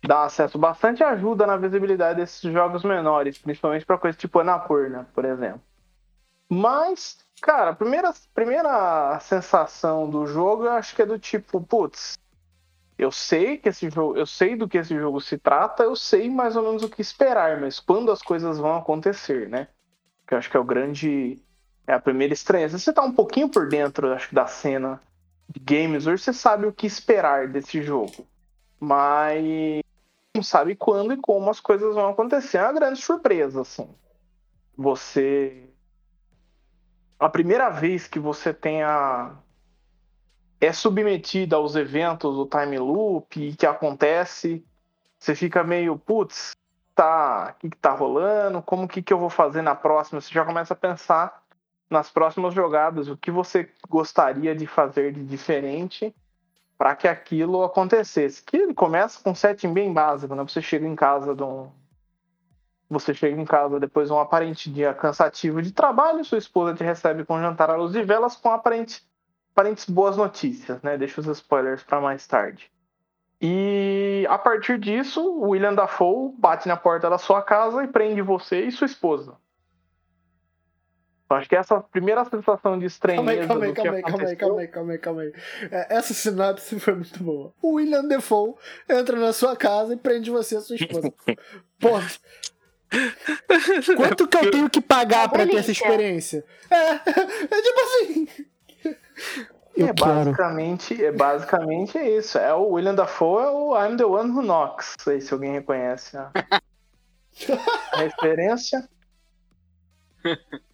dá acesso bastante ajuda na visibilidade desses jogos menores, principalmente para coisas tipo Anapurna, por exemplo. Mas, cara, a primeira, primeira sensação do jogo eu acho que é do tipo, putz, eu sei que esse jogo, eu sei do que esse jogo se trata, eu sei mais ou menos o que esperar, mas quando as coisas vão acontecer, né? Que eu acho que é o grande é a primeira estranheza. Você tá um pouquinho por dentro, acho que da cena de games hoje, você sabe o que esperar desse jogo. Mas não sabe quando e como as coisas vão acontecer. É uma grande surpresa, assim. Você a primeira vez que você tem a é submetida aos eventos do time loop e que acontece, você fica meio, putz, tá, o que, que tá rolando? Como que, que eu vou fazer na próxima? Você já começa a pensar nas próximas jogadas, o que você gostaria de fazer de diferente para que aquilo acontecesse. Que ele começa com um setting bem básico, né? Você chega em casa de um, você chega em casa depois de um aparente dia cansativo de trabalho, sua esposa te recebe com um jantar à luz de velas com aparente, aparentes boas notícias, né? Deixa os spoilers para mais tarde. E a partir disso, o William Dafoe bate na porta da sua casa e prende você e sua esposa. Acho que essa primeira sensação de estranheza. Calma aí, calma aí, calma aí, calma aí, calma aí, calma aí, É, essa sinopse foi muito boa. O William Defoe entra na sua casa e prende você e sua esposa. Porra. Quanto que eu tenho que pagar pra ter essa experiência? É, é tipo assim. é basicamente, é basicamente isso. É o William Dafoe é o I'm the One Who Knocks. Não sei se alguém reconhece a, a referência.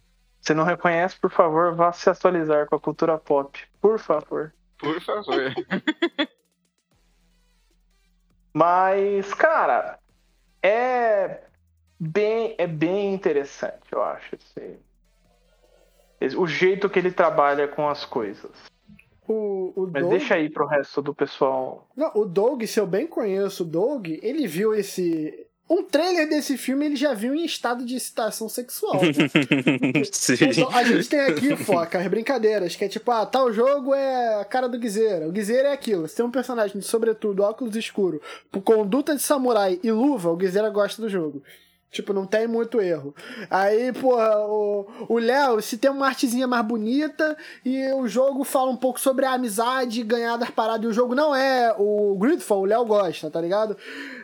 Se não reconhece, por favor, vá se atualizar com a cultura pop. Por favor. Por favor. Mas, cara, é bem, é bem interessante, eu acho. Assim. O jeito que ele trabalha com as coisas. O, o Mas Doug... deixa aí pro resto do pessoal. Não, o Doug, se eu bem conheço o Doug, ele viu esse. Um trailer desse filme ele já viu em estado de excitação sexual. Né? Sim. Então, a gente tem aqui, foca, as brincadeiras, que é tipo, ah, tal jogo é a cara do Guizeira. O Guizeira é aquilo. Se tem um personagem sobretudo, óculos escuro, com conduta de samurai e luva, o Guizeira gosta do jogo. Tipo, não tem muito erro. Aí, porra, o Léo, se tem uma artezinha mais bonita e o jogo fala um pouco sobre a amizade, ganhar das paradas, e o jogo não é o Gridfall, o Léo gosta, tá ligado?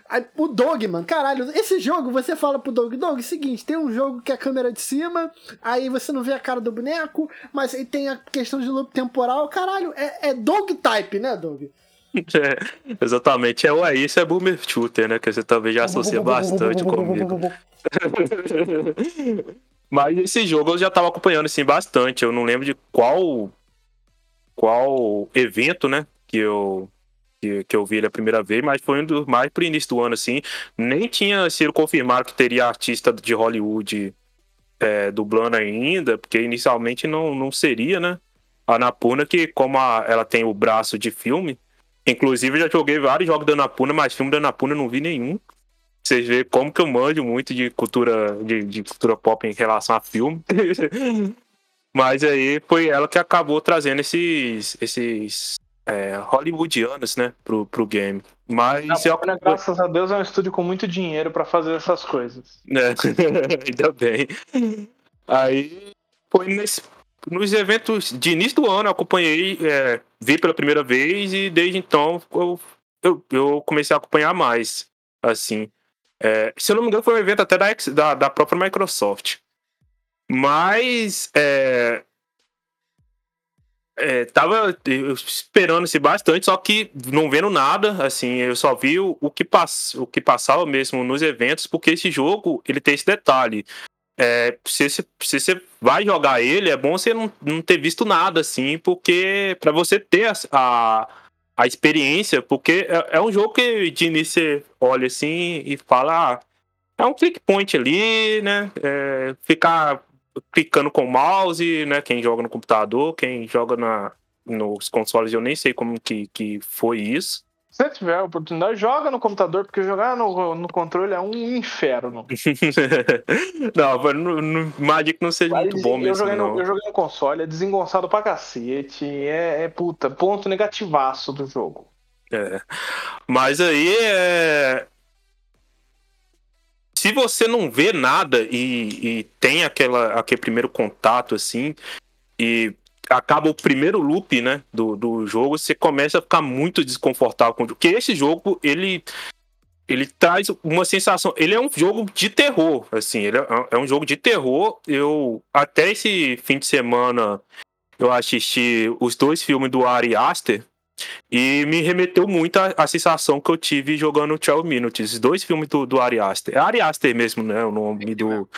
Aí, o Dogman, caralho, esse jogo você fala pro Dog, Dog, seguinte, tem um jogo que é a câmera de cima, aí você não vê a cara do boneco, mas aí tem a questão de loop temporal, caralho, é, é Dog type, né, Dog? É, exatamente. É, isso é boomer shooter, né? Que você talvez já associa bastante comigo. Mas esse jogo eu já tava acompanhando, assim, bastante. Eu não lembro de qual qual evento, né, que eu que, que eu vi ele a primeira vez, mas foi um dos mais pro início do ano, assim. Nem tinha sido confirmado que teria artista de Hollywood é, dublando ainda, porque inicialmente não, não seria, né? A Napuna, que como a, ela tem o braço de filme, inclusive já joguei vários jogos da Napuna, mas filme da Napuna não vi nenhum. Vocês veem como que eu manjo muito de cultura, de, de cultura pop em relação a filme. Mas aí foi ela que acabou trazendo esses, esses é, hollywoodianos, né, pro, pro game. Mas Não, eu... Né, graças a Deus é um estúdio com muito dinheiro para fazer essas coisas. É, ainda bem. Aí foi nesse, nos eventos de início do ano eu acompanhei, é, vi pela primeira vez e desde então eu, eu, eu comecei a acompanhar mais, assim. É, se eu não me engano foi um evento até da, da, da própria Microsoft. Mas é, é, tava esperando-se bastante, só que não vendo nada, assim, eu só vi o, o, que, pass, o que passava mesmo nos eventos, porque esse jogo, ele tem esse detalhe. É, se, se, se você vai jogar ele, é bom você não, não ter visto nada, assim, porque para você ter a, a, a, experiência, porque é, é, um jogo que de início você olha assim e fala, ah, é um click point ali, né? É, ficar clicando com o mouse, né? Quem joga no computador, quem joga na, nos consoles, eu nem sei como que, que foi isso. Se você tiver a oportunidade, joga no computador, porque jogar no, no controle é um inferno. não, no, no Magic não seja Mas, muito bom mesmo. Joguei no, eu joguei no console, é desengonçado pra cacete. É, é puta, ponto negativaço do jogo. É. Mas aí é se você não vê nada e, e tem aquela, aquele primeiro contato assim, e acaba o primeiro loop, né, do, do jogo, você começa a ficar muito desconfortável com Porque esse jogo, ele ele traz uma sensação. Ele é um jogo de terror, assim. Ele é, é um jogo de terror. Eu até esse fim de semana eu assisti os dois filmes do Ari Aster, e me remeteu muito à, sensação que eu tive jogando 12 Minutes, dois filmes do, do Ari Aster. É Ari Aster mesmo, né? O nome do,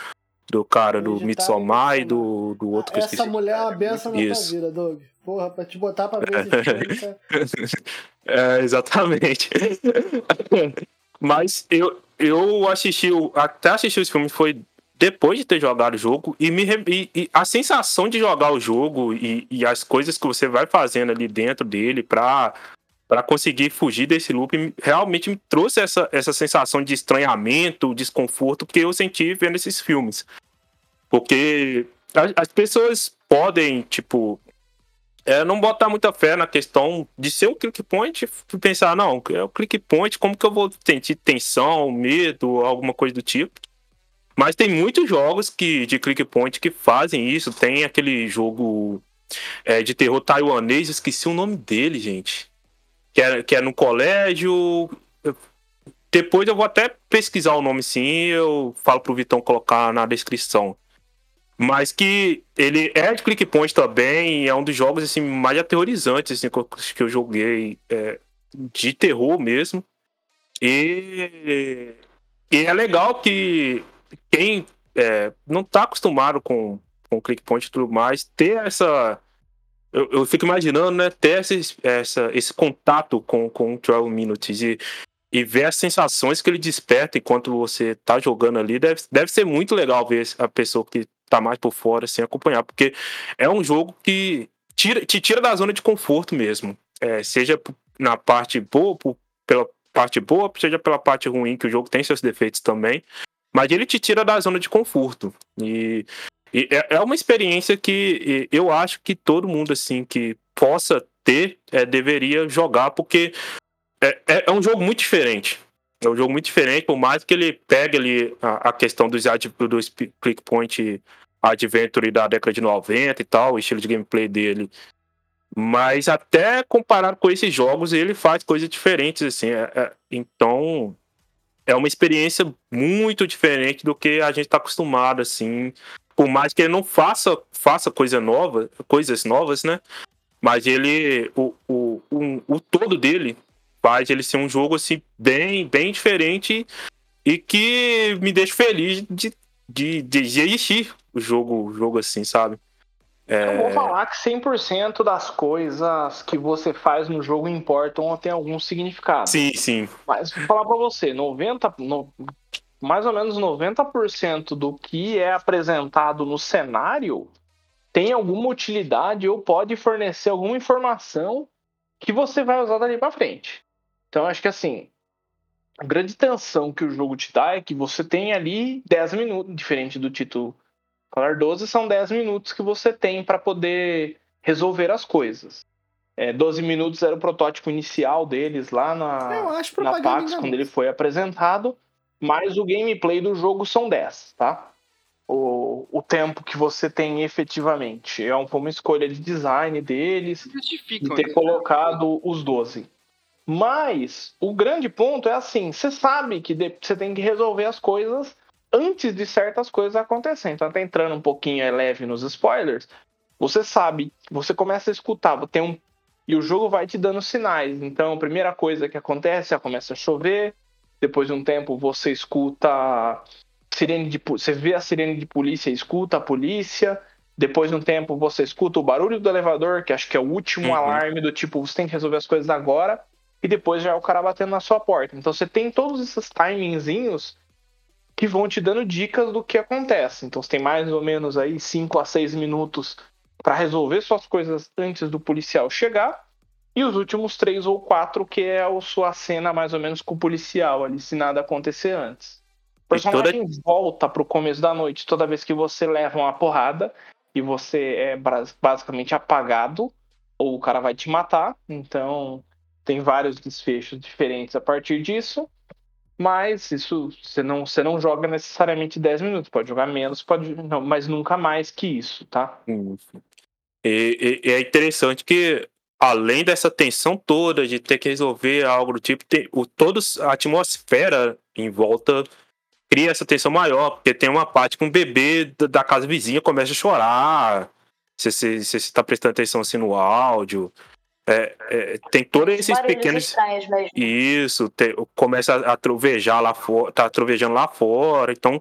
do cara do Midsommar e do, do outro que Essa eu esqueci. mulher é uma benção na Isso. tua vida, Doug. Porra, pra te botar pra ver esse filme. é, exatamente. Mas eu, eu assisti, até assistir esse filme foi depois de ter jogado o jogo e, me, e, e a sensação de jogar o jogo e, e, as coisas que você vai fazendo ali dentro dele para para conseguir fugir desse loop realmente me trouxe essa, essa sensação de estranhamento, desconforto que eu senti vendo esses filmes. Porque as, as pessoas podem, tipo, é, não botar muita fé na questão de ser um click point e pensar, não, é o click point, como que eu vou sentir tensão, medo, alguma coisa do tipo. Mas tem muitos jogos que, de click point que fazem isso. Tem aquele jogo é, de terror taiwanês, esqueci o nome dele, gente. Que é, que é no colégio. Depois eu vou até pesquisar o nome sim eu falo pro Vitão colocar na descrição. Mas que ele é de click point também, é um dos jogos assim, mais aterrorizantes assim, que eu joguei. É, de terror mesmo. E, e é legal que quem é, não está acostumado com, com click point e tudo mais, ter essa. Eu, eu fico imaginando, né? Ter esse, essa, esse contato com, com o 12 Minutes e, e ver as sensações que ele desperta enquanto você tá jogando ali. Deve, deve ser muito legal ver a pessoa que tá mais por fora, assim, acompanhar, porque é um jogo que tira, te tira da zona de conforto mesmo. É, seja na parte boa, pela parte boa, seja pela parte ruim, que o jogo tem seus defeitos também. Mas ele te tira da zona de conforto. E, e é, é uma experiência que eu acho que todo mundo, assim, que possa ter, é, deveria jogar, porque é, é, é, um jogo muito diferente. É um jogo muito diferente, por mais que ele pegue ali a, a questão dos, dos Click Adventure da década de 90 e tal, o estilo de gameplay dele. Mas até comparado com esses jogos, ele faz coisas diferentes, assim. É, é, então, é uma experiência muito diferente do que a gente está acostumado, assim. Por mais que ele não faça, faça coisa nova, coisas novas, né? Mas ele, o, o, o, o todo dele faz ele ser um jogo assim bem, bem diferente e que me deixa feliz de, de, de existir o jogo, o jogo assim, sabe? É... Eu vou falar que 100% das coisas que você faz no jogo importam ou tem algum significado. Sim, sim. Mas vou falar para você, 90, no, mais ou menos 90% do que é apresentado no cenário tem alguma utilidade ou pode fornecer alguma informação que você vai usar dali para frente. Então acho que assim, a grande tensão que o jogo te dá é que você tem ali 10 minutos, diferente do título Color 12, são 10 minutos que você tem para poder resolver as coisas. É, 12 minutos era o protótipo inicial deles lá na, na PAX, quando ele foi apresentado, mas o gameplay do jogo são 10, tá? O, o tempo que você tem efetivamente. É uma escolha de design deles, de ter né? colocado os 12. Mas o grande ponto é assim: você sabe que você tem que resolver as coisas antes de certas coisas acontecerem. Então, até entrando um pouquinho é leve nos spoilers, você sabe, você começa a escutar, tem um e o jogo vai te dando sinais. Então, a primeira coisa que acontece é começa a chover, depois de um tempo você escuta sirene de você vê a sirene de polícia, escuta a polícia. Depois de um tempo você escuta o barulho do elevador, que acho que é o último uhum. alarme do tipo, você tem que resolver as coisas agora e depois já é o cara batendo na sua porta. Então você tem todos esses timingzinhos que vão te dando dicas do que acontece. Então você tem mais ou menos aí 5 a 6 minutos para resolver suas coisas antes do policial chegar. E os últimos três ou quatro, que é a sua cena mais ou menos com o policial ali, se nada acontecer antes. O personagem toda... volta pro começo da noite toda vez que você leva uma porrada e você é basicamente apagado, ou o cara vai te matar. Então, tem vários desfechos diferentes a partir disso. Mas isso você não, você não joga necessariamente 10 minutos, pode jogar menos, pode não, mas nunca mais que isso, tá? E, e, é interessante que além dessa tensão toda de ter que resolver algo do tipo, tem, o, todos a atmosfera em volta cria essa tensão maior, porque tem uma parte que um bebê da casa vizinha começa a chorar. Você está prestando atenção assim no áudio. É, é, tem todos esses pequenos. Isso, tem, começa a trovejar lá fora, tá trovejando lá fora. Então,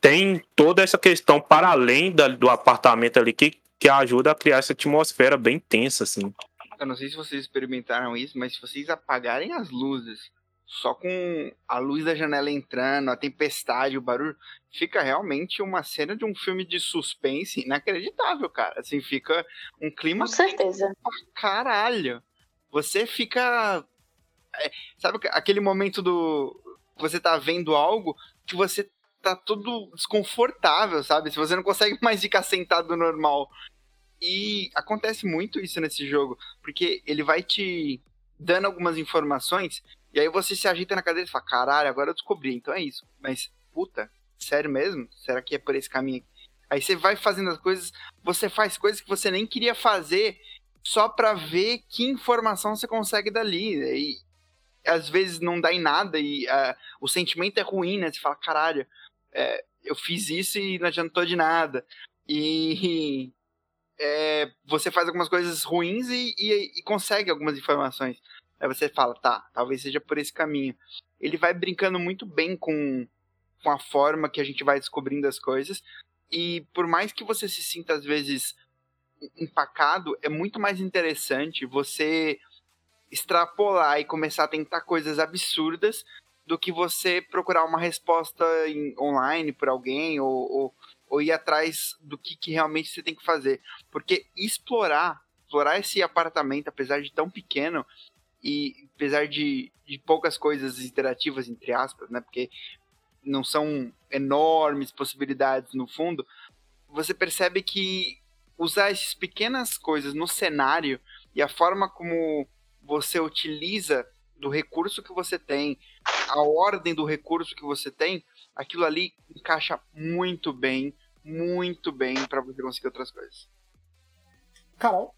tem toda essa questão para além da, do apartamento ali que, que ajuda a criar essa atmosfera bem tensa, assim. Eu não sei se vocês experimentaram isso, mas se vocês apagarem as luzes, só com a luz da janela entrando, a tempestade, o barulho, fica realmente uma cena de um filme de suspense inacreditável, cara. Assim, fica um clima. Com certeza. Caralho. Você fica. É, sabe aquele momento do. Você tá vendo algo que você tá todo desconfortável, sabe? Se você não consegue mais ficar sentado normal. E acontece muito isso nesse jogo, porque ele vai te dando algumas informações, e aí você se ajeita na cadeira e fala: caralho, agora eu descobri, então é isso. Mas, puta, sério mesmo? Será que é por esse caminho? Aí você vai fazendo as coisas, você faz coisas que você nem queria fazer só para ver que informação você consegue dali. E às vezes não dá em nada e uh, o sentimento é ruim, né? Você fala, caralho, é, eu fiz isso e não adiantou de nada. E é, você faz algumas coisas ruins e, e, e consegue algumas informações. Aí você fala, tá, talvez seja por esse caminho. Ele vai brincando muito bem com com a forma que a gente vai descobrindo as coisas. E por mais que você se sinta às vezes empacado, é muito mais interessante você extrapolar e começar a tentar coisas absurdas do que você procurar uma resposta em, online por alguém ou, ou, ou, ir atrás do que, que realmente você tem que fazer. Porque explorar, explorar esse apartamento, apesar de tão pequeno, e apesar de, de poucas coisas interativas, entre aspas, né? Porque não são enormes possibilidades no fundo, você percebe que usar essas pequenas coisas no cenário e a forma como você utiliza do recurso que você tem, a ordem do recurso que você tem, aquilo ali encaixa muito bem, muito bem para você conseguir outras coisas. Carol?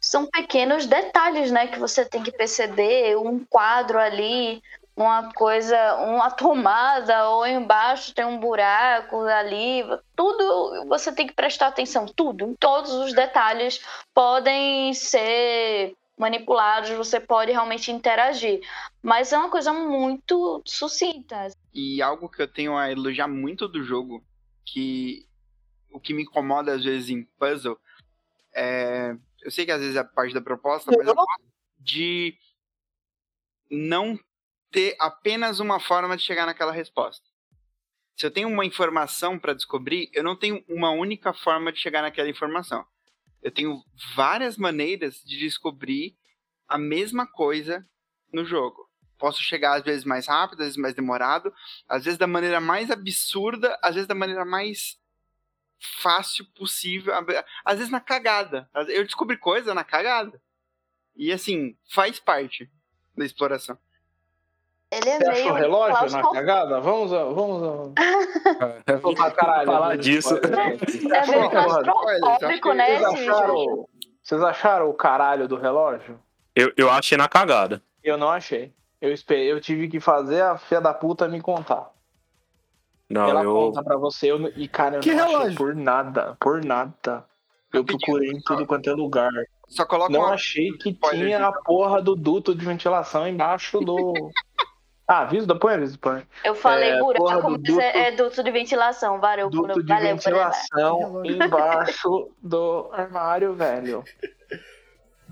São pequenos detalhes, né, que você tem que perceber, um quadro ali, uma coisa, uma tomada ou embaixo tem um buraco ali, tudo você tem que prestar atenção, tudo, todos os detalhes podem ser manipulados, você pode realmente interagir. Mas é uma coisa muito sucinta. E algo que eu tenho a elogiar muito do jogo, que o que me incomoda às vezes em puzzle, é... eu sei que às vezes é parte da proposta, mas eu gosto de não ter apenas uma forma de chegar naquela resposta. Se eu tenho uma informação para descobrir, eu não tenho uma única forma de chegar naquela informação. Eu tenho várias maneiras de descobrir a mesma coisa no jogo. Posso chegar às vezes mais rápido, às vezes mais demorado, às vezes da maneira mais absurda, às vezes da maneira mais fácil possível, às vezes na cagada. Eu descobri coisa na cagada. E assim, faz parte da exploração. Ele é Você meio achou o relógio na cagada? Vamos, a- vamos. a- Vou Pra caralho, falar disso. É meio Porra, claustrofóbico, né, Vocês acharam, vocês acharam o caralho do relógio? Eu, eu achei na cagada. Eu não achei. Eu esperei, eu tive que fazer a filha da puta me contar. Não, Ela eu. conta pra você, eu, e cara, eu Que não achei relógio? por nada, por nada. Eu procurei em tudo quanto é lugar. Só coloca Não uma... achei que tinha a porra do duto de ventilação embaixo do. Ah, aviso da põe aviso, põe. Eu falei É, buraco, do mas duto- é, é duto de ventilação. Valeu, Duto de Valeu, ventilação embaixo do armário, velho.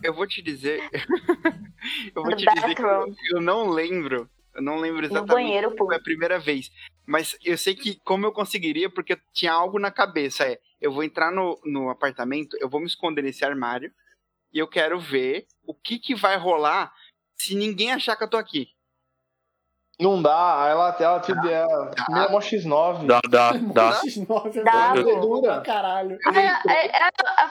Eu vou te dizer. eu vou No te dizer que eu, eu não lembro. Eu não lembro No exatamente banheiro, como pô. foi a primeira vez. Mas eu sei que como eu conseguiria, porque eu tinha algo na cabeça. É, eu vou entrar no, no apartamento, eu vou me esconder nesse armário e eu quero ver o que, que vai rolar se ninguém achar que eu tô aqui. Não dá, ela, ela te deu. Minha mó X9. Dá, dá, dá. X9 é Dá, pô. dura caralho. É, é, é,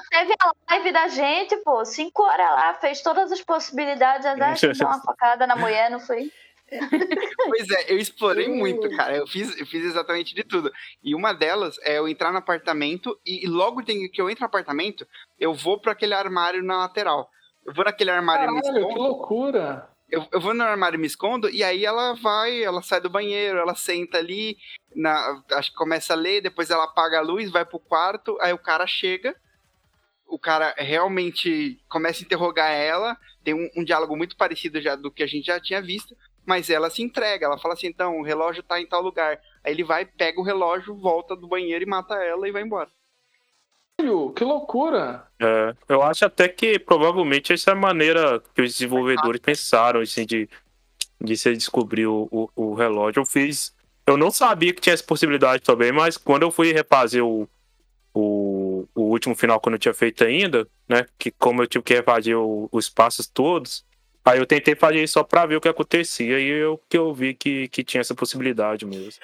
teve a live da gente, pô, cinco horas lá, fez todas as possibilidades, até que deu uma facada na mulher, não foi? Pois é, eu explorei muito, cara. Eu fiz, eu fiz exatamente de tudo. E uma delas é eu entrar no apartamento e, e logo que eu entro no apartamento, eu vou para aquele armário na lateral. Eu vou naquele armário Caralho, que loucura. Eu, eu vou no armário e me escondo, e aí ela vai, ela sai do banheiro, ela senta ali, na, acho que começa a ler, depois ela apaga a luz, vai pro quarto, aí o cara chega, o cara realmente começa a interrogar ela, tem um, um diálogo muito parecido já do que a gente já tinha visto, mas ela se entrega, ela fala assim, então, o relógio tá em tal lugar. Aí ele vai, pega o relógio, volta do banheiro e mata ela e vai embora. Caralho, Que loucura. É, eu acho até que provavelmente essa é a maneira que os desenvolvedores pensaram, assim, de, de você descobrir o, o, o relógio. Eu fiz. Eu não sabia que tinha essa possibilidade também, mas quando eu fui refazer o, o, o último final que eu não tinha feito ainda, né? Que como eu tive que refazer o- os passos todos, aí eu tentei fazer isso só pra ver o que acontecia e eu que eu vi que, que tinha essa possibilidade mesmo.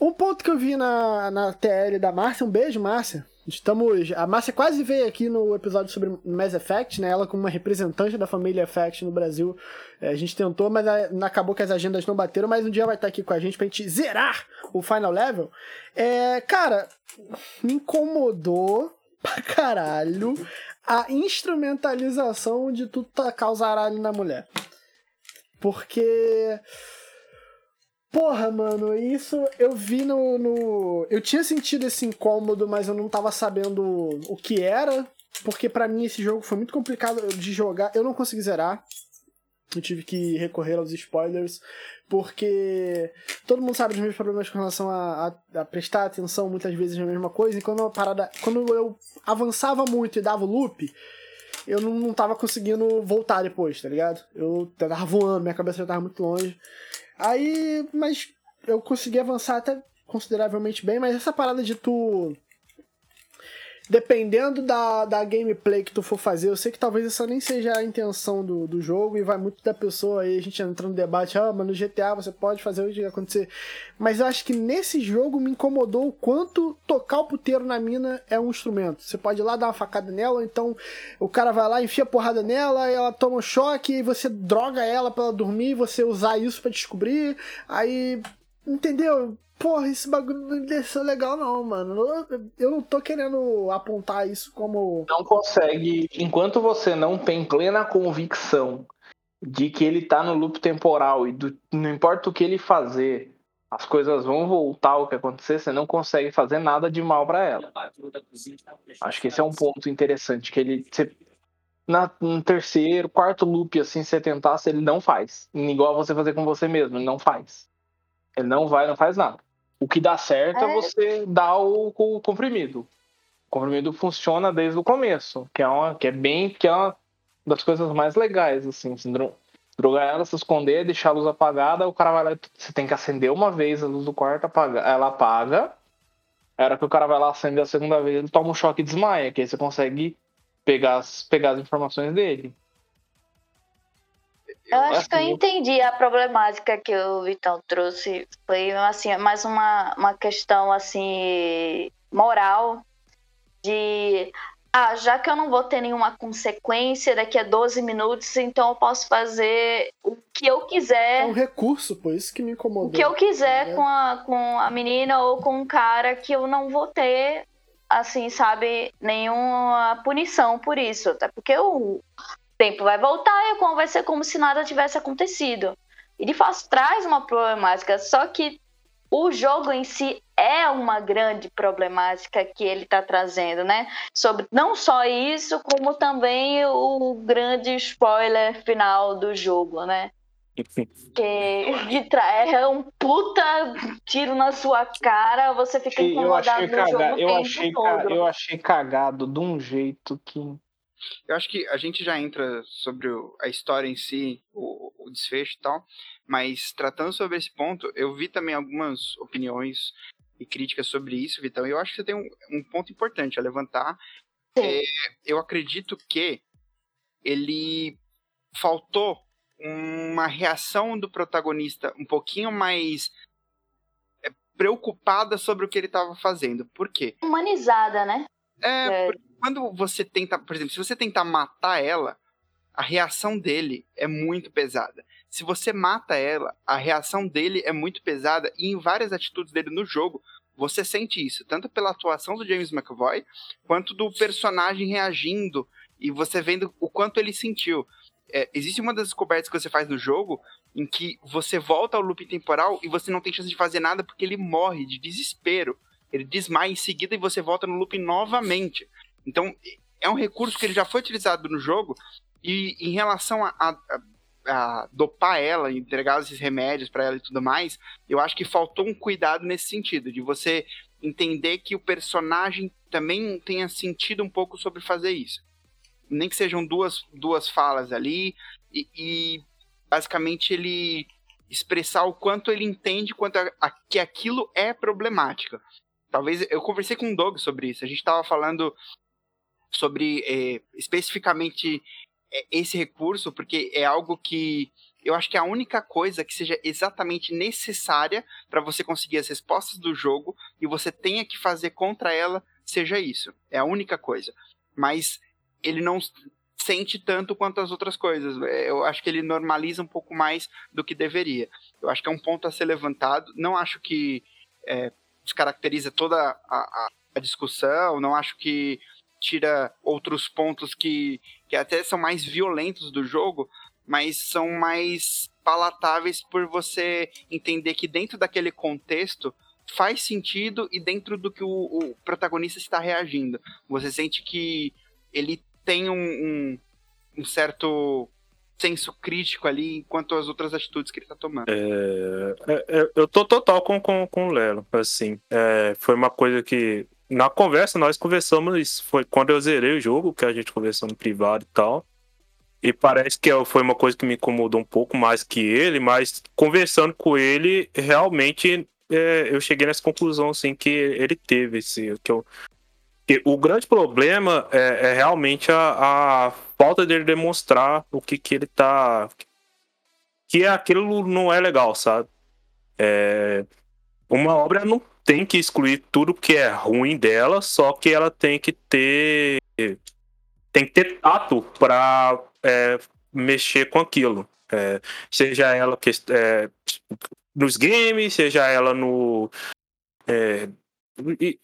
Um ponto que eu vi na, na TL da Márcia, um beijo, Márcia. Estamos. A Márcia quase veio aqui no episódio sobre Mass Effect, né? Ela como uma representante da família Effect no Brasil. É, a gente tentou, mas a- acabou que as agendas não bateram, mas um dia vai estar aqui com a gente pra gente zerar o final level. É, cara, me incomodou pra caralho a instrumentalização de tu tacar os aralhos na mulher. Porque. Porra, mano, isso eu vi no, no. Eu tinha sentido esse incômodo, mas eu não tava sabendo o que era. Porque pra mim esse jogo foi muito complicado de jogar. Eu não consegui zerar. Eu tive que recorrer aos spoilers. Porque todo mundo sabe dos meus problemas com relação a, a- a prestar atenção muitas vezes na mesma coisa. E quando parada. Quando eu avançava muito e dava o loop, eu não, não tava conseguindo voltar depois, tá ligado? Eu tava voando, minha cabeça já tava muito longe. Aí, mas eu consegui avançar até consideravelmente bem, mas essa parada de tu. Dependendo da, da gameplay que tu for fazer, eu sei que talvez essa nem seja a intenção do, do jogo e vai muito da pessoa aí, a gente entra no debate, ah, mas no GTA você pode fazer o que acontecer. Mas eu acho que nesse jogo me incomodou o quanto tocar o puteiro na mina é um instrumento. Você pode ir lá dar uma facada nela, então o cara vai lá, enfia porrada nela, ela toma um choque, e você droga ela pra ela dormir, você usar isso pra descobrir. Aí, entendeu? Porra, esse bagulho não desceu legal não, mano. Eu- não tô querendo apontar isso como... Não consegue. Enquanto você não tem plena convicção de que ele tá no loop temporal e do- não importa o que ele fazer, as coisas vão voltar ao que acontecer, você não consegue fazer nada de mal pra ela. Acho que esse é um ponto interessante, que ele. Você, na, no terceiro, quarto loop, assim, você tentasse, ele não faz. Igual você fazer com você mesmo, ele não faz. Ele não vai, não faz nada. O que dá certo é, é você dar o, o, comprimido. O comprimido funciona desde o começo, que é, uma, que é bem, que é uma das coisas mais legais, assim. Se drogar ela, se esconder, deixar a luz apagada, o cara vai lá, você tem que acender uma vez a luz do quarto, apaga, ela apaga. Era que o cara vai lá acender a segunda vez, ele toma um choque e desmaia, que aí você consegue pegar as, pegar as informações dele. Eu acho assim, que eu entendi a problemática que o Vitão trouxe. Foi assim, mais uma, uma questão assim moral de ah, já que eu não vou ter nenhuma consequência daqui a 12 minutos, então eu posso fazer o que eu quiser. É um recurso, por isso que me incomodou. O que eu quiser né? com, a, com a menina ou com um cara que eu não vou ter assim, sabe, nenhuma punição por isso. Até porque o tempo vai voltar e vai ser como se nada tivesse acontecido. E de fato traz uma problemática, só que o jogo em si é uma grande problemática que ele está trazendo, né? Sobre não só isso, como também o grande spoiler final do jogo, né? que, que é um puta tiro na sua cara, você fica incomodado eu achei no jogo eu achei, todo. eu achei cagado de um jeito que eu acho que a gente já entra sobre a história em si, o, o desfecho e tal, mas tratando sobre esse ponto, eu vi também algumas opiniões e críticas sobre isso, Vitão, e eu acho que você tem um, um ponto importante a levantar. É, eu acredito que ele faltou uma reação do protagonista um pouquinho mais é, preocupada sobre o que ele estava fazendo. Por quê? Humanizada, né? É, é. Quando você tenta, por exemplo, se você tentar matar ela, a reação dele é muito pesada. Se você mata ela, a reação dele é muito pesada e em várias atitudes dele no jogo, você sente isso, tanto pela atuação do James McAvoy, quanto do personagem reagindo e você vendo o quanto ele sentiu é, existe uma das descobertas que você faz no jogo em que você volta ao loop temporal e você não tem chance de fazer nada porque ele morre de desespero. Ele desmaia em seguida e você volta no loop novamente. Então, é um recurso que ele já foi utilizado no jogo e em relação a, a, a dopar ela, entregar esses remédios para ela e tudo mais, eu acho que faltou um cuidado nesse sentido, de você entender que o personagem também tenha sentido um pouco sobre fazer isso nem que sejam duas, duas falas ali, e, e basicamente ele expressar o quanto ele entende quanto a, a, que aquilo é problemática. Talvez eu conversei com o Doug sobre isso. A gente estava falando sobre é, especificamente é, esse recurso, porque é algo que eu acho que é a única coisa que seja exatamente necessária para você conseguir as respostas do jogo e você tenha que fazer contra ela seja isso. É a única coisa. Mas ele não sente tanto quanto as outras coisas. É, eu acho que ele normaliza um pouco mais do que deveria. Eu acho que é um ponto a ser levantado. Não acho que é, descaracteriza toda a, a, a, discussão, não acho que tira outros pontos que, que até são mais violentos do jogo, mas são mais palatáveis por você entender que dentro daquele contexto faz sentido e dentro do que o, o protagonista está reagindo. Você sente que ele tem um, um, um certo senso crítico ali enquanto as outras atitudes que ele tá tomando. É, é, é, eu tô total com, com, com o Lelo, assim. É, foi uma coisa que. Na conversa, nós conversamos. Foi quando eu zerei o jogo, que a gente conversou no privado e tal. E parece que foi uma coisa que me incomodou um pouco mais que ele, mas conversando com ele, realmente é, eu cheguei nessa conclusão assim que ele teve, assim, que eu o grande problema é, é realmente a, a, falta dele demonstrar o que, que ele tá. Que aquilo não é legal, sabe? É, uma obra não tem que excluir tudo que é ruim dela, só que ela tem que ter. Tem que ter tato para é, mexer com aquilo. É, seja ela que, é, nos games, seja ela no. É,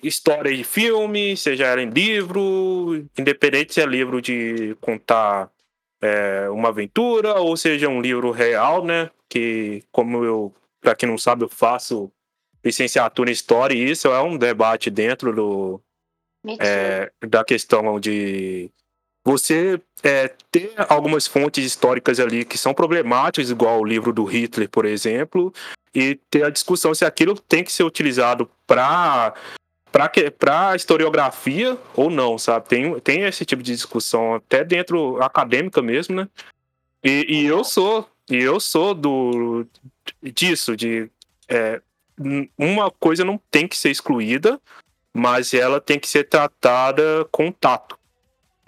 história de filme, seja ela em livro, independente se é livro de contar é, uma aventura ou seja um livro real, né? Que, como eu, para quem não sabe, eu faço licenciatura em História e isso é um debate dentro do, é, da questão de você é, ter algumas fontes históricas ali que são problemáticas, igual o livro do Hitler, por exemplo, e ter a discussão se aquilo tem que ser utilizado para para historiografia ou não, sabe? Tem, tem esse tipo de discussão até dentro acadêmica mesmo, né? E, e eu sou e eu sou do disso de é, uma coisa não tem que ser excluída, mas ela tem que ser tratada com tato,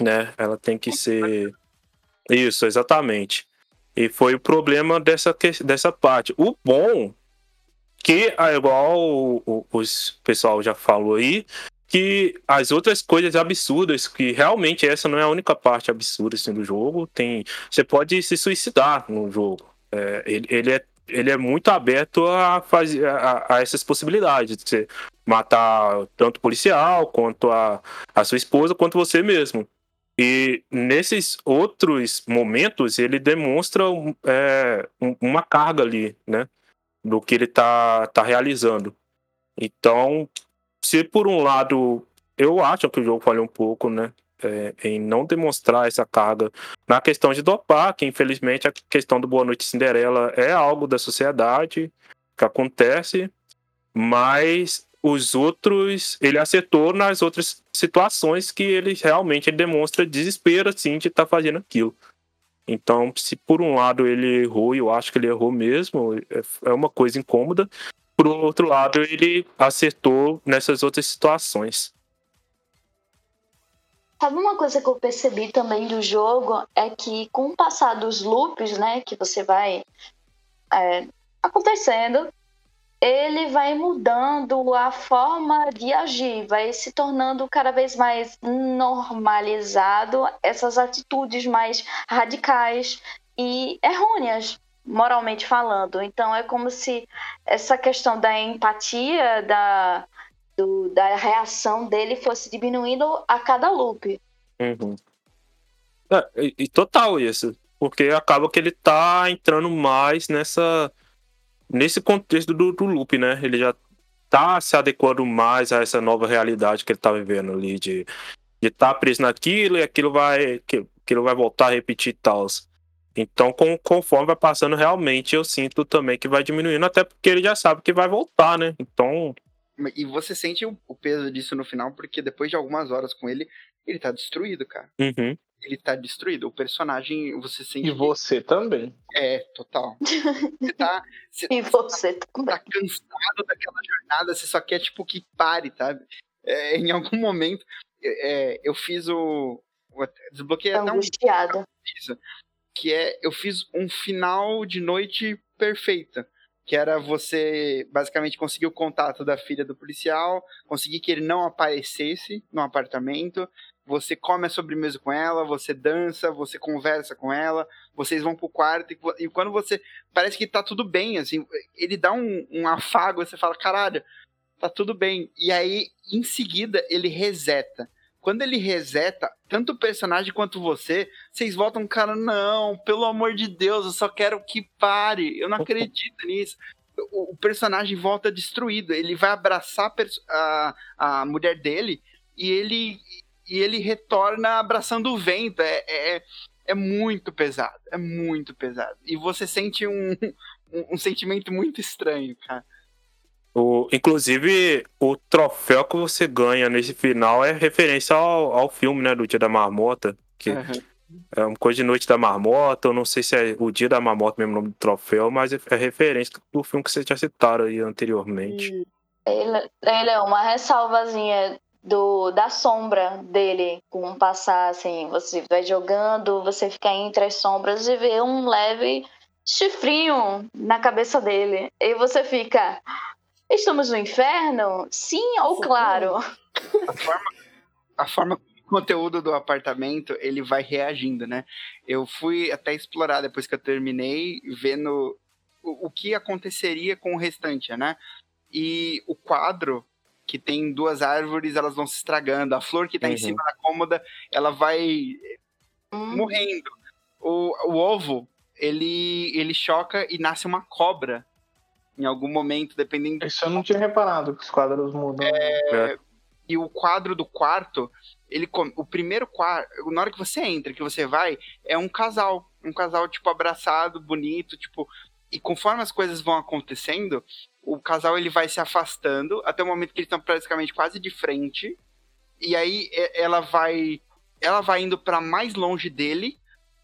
né? Ela tem que ser isso, exatamente. E foi o problema dessa, dessa parte. O bom, que igual o, o, o pessoal já falou aí, que as outras coisas absurdas, que realmente essa não é a única parte absurda assim, do jogo, tem. Você pode se suicidar no jogo. É, ele, ele, é, ele é muito aberto a, fazer, a, a essas possibilidades de você matar tanto o policial, quanto a, a sua esposa, quanto você mesmo. E nesses outros momentos, ele demonstra é, uma carga ali, né? Do que ele tá, tá realizando. Então, se por um lado eu acho que o jogo falhou um pouco, né? É, em não demonstrar essa carga na questão de dopar, que infelizmente a questão do Boa Noite Cinderela é algo da sociedade que acontece, mas os outros, ele acertou nas outras situações que ele realmente demonstra desespero assim de estar tá fazendo aquilo. Então, se por um lado ele errou, e eu acho que ele errou mesmo, é, é uma coisa incômoda. Por outro lado, ele acertou nessas outras situações. Sabe uma coisa que eu percebi também do jogo é que com o passar dos loops, né, que você vai é, acontecendo, ele vai mudando a forma de agir, vai se tornando cada vez mais normalizado essas atitudes mais radicais e errôneas, moralmente falando. Então é como se essa questão da empatia, da, do, da reação dele fosse diminuindo a cada loop. Uhum. É, e, e total isso. Porque acaba que ele tá entrando mais nessa nesse contexto do, do loop, né? Ele já tá se adequando mais a essa nova realidade que ele tá vivendo ali, de estar tá preso naquilo e aquilo vai aquilo vai voltar a repetir tal. Então, com, conforme vai passando, realmente eu sinto também que vai diminuindo, até porque ele já sabe que vai voltar, né? Então. E você sente o, o peso disso no final, porque depois de algumas horas com ele, ele tá destruído, cara. Uhum ele tá destruído. O personagem, você sente. E você também. É, total. Você tá. Você e você tá, também. tá cansado daquela jornada, você só quer, tipo, que pare, sabe? É, em algum momento, é, eu fiz o. Desbloqueei tá até um. Isso, que é. Eu fiz um final de noite perfeita que era você basicamente conseguir o contato da filha do policial, conseguir que ele não aparecesse no apartamento, você come a sobremesa com ela, você dança, você conversa com ela, vocês vão pro quarto e, quando você parece que tá tudo bem, assim, ele dá um, um afago, você fala, caralho, tá tudo bem. E aí, em seguida, ele reseta. Quando ele reseta, tanto o personagem quanto você, vocês voltam, cara, não, pelo amor de Deus, eu só quero que pare, eu não acredito nisso. O, o personagem volta destruído, ele vai abraçar a, a mulher dele e ele e ele retorna abraçando o vento. É, é, é muito pesado, é muito pesado. E você sente um, um, um sentimento muito estranho, cara. O, inclusive, o troféu que você ganha nesse final é referência ao, ao filme, né, do Dia da Marmota, que uhum. é uma coisa de Noite da Marmota, eu não sei se é o Dia da Marmota mesmo o nome do troféu, mas é, é referência do filme que vocês já citaram aí anteriormente. Ele, ele é uma ressalvazinha do, da sombra dele com passar, assim, você vai jogando, você fica entre as sombras e vê um leve chifrinho na cabeça dele. E você fica, estamos no inferno? Sim ou claro? A forma, a forma o conteúdo do apartamento, ele vai reagindo, né? Eu fui até explorar depois que eu terminei, vendo o, o que aconteceria com o restante, né? E o quadro que tem duas árvores, elas vão se estragando. A flor que tá uhum. em cima da cômoda, ela vai hum. morrendo. O, o ovo, ele, ele choca e nasce uma cobra em algum momento, dependendo. Isso eu não tinha reparado que os quadros mudam. É... E o quadro do quarto, ele come- o primeiro quarto, na hora que você entra, que você vai, é um casal, um casal tipo abraçado, bonito, tipo, e conforme as coisas vão acontecendo, o casal ele vai se afastando até o momento que eles estão praticamente quase de frente, e aí é- ela vai ela vai indo para mais longe dele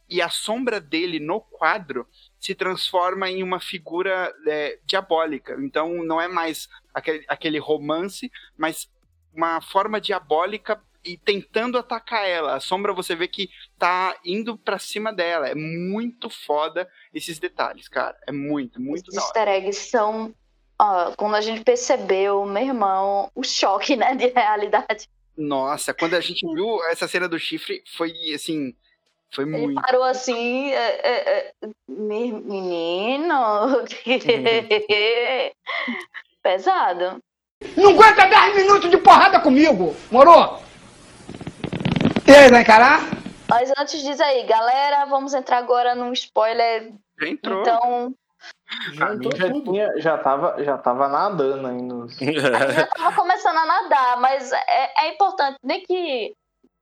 e a sombra dele no quadro se transforma em uma figura é, diabólica. Então não é mais aquele, aquele romance, mas uma forma diabólica e tentando atacar ela. A sombra você vê que tá indo pra cima dela. É muito foda esses detalhes, cara. É muito, muito Os easter eggs são. ó, quando a gente percebeu, meu irmão, o choque, né, de realidade. Nossa, quando a gente viu essa cena do chifre, foi assim. Foi Ele muito. parou assim, é, é, é, me- menino, pesado. Não aguenta 10 minutos de porrada comigo, moro? E aí, vai encarar? Mas antes diz aí, galera, vamos entrar agora num spoiler. Já entrou. Então, Já já, tinha, já, tava, já tava nadando nos. já tava começando a nadar, mas é, é importante, nem que,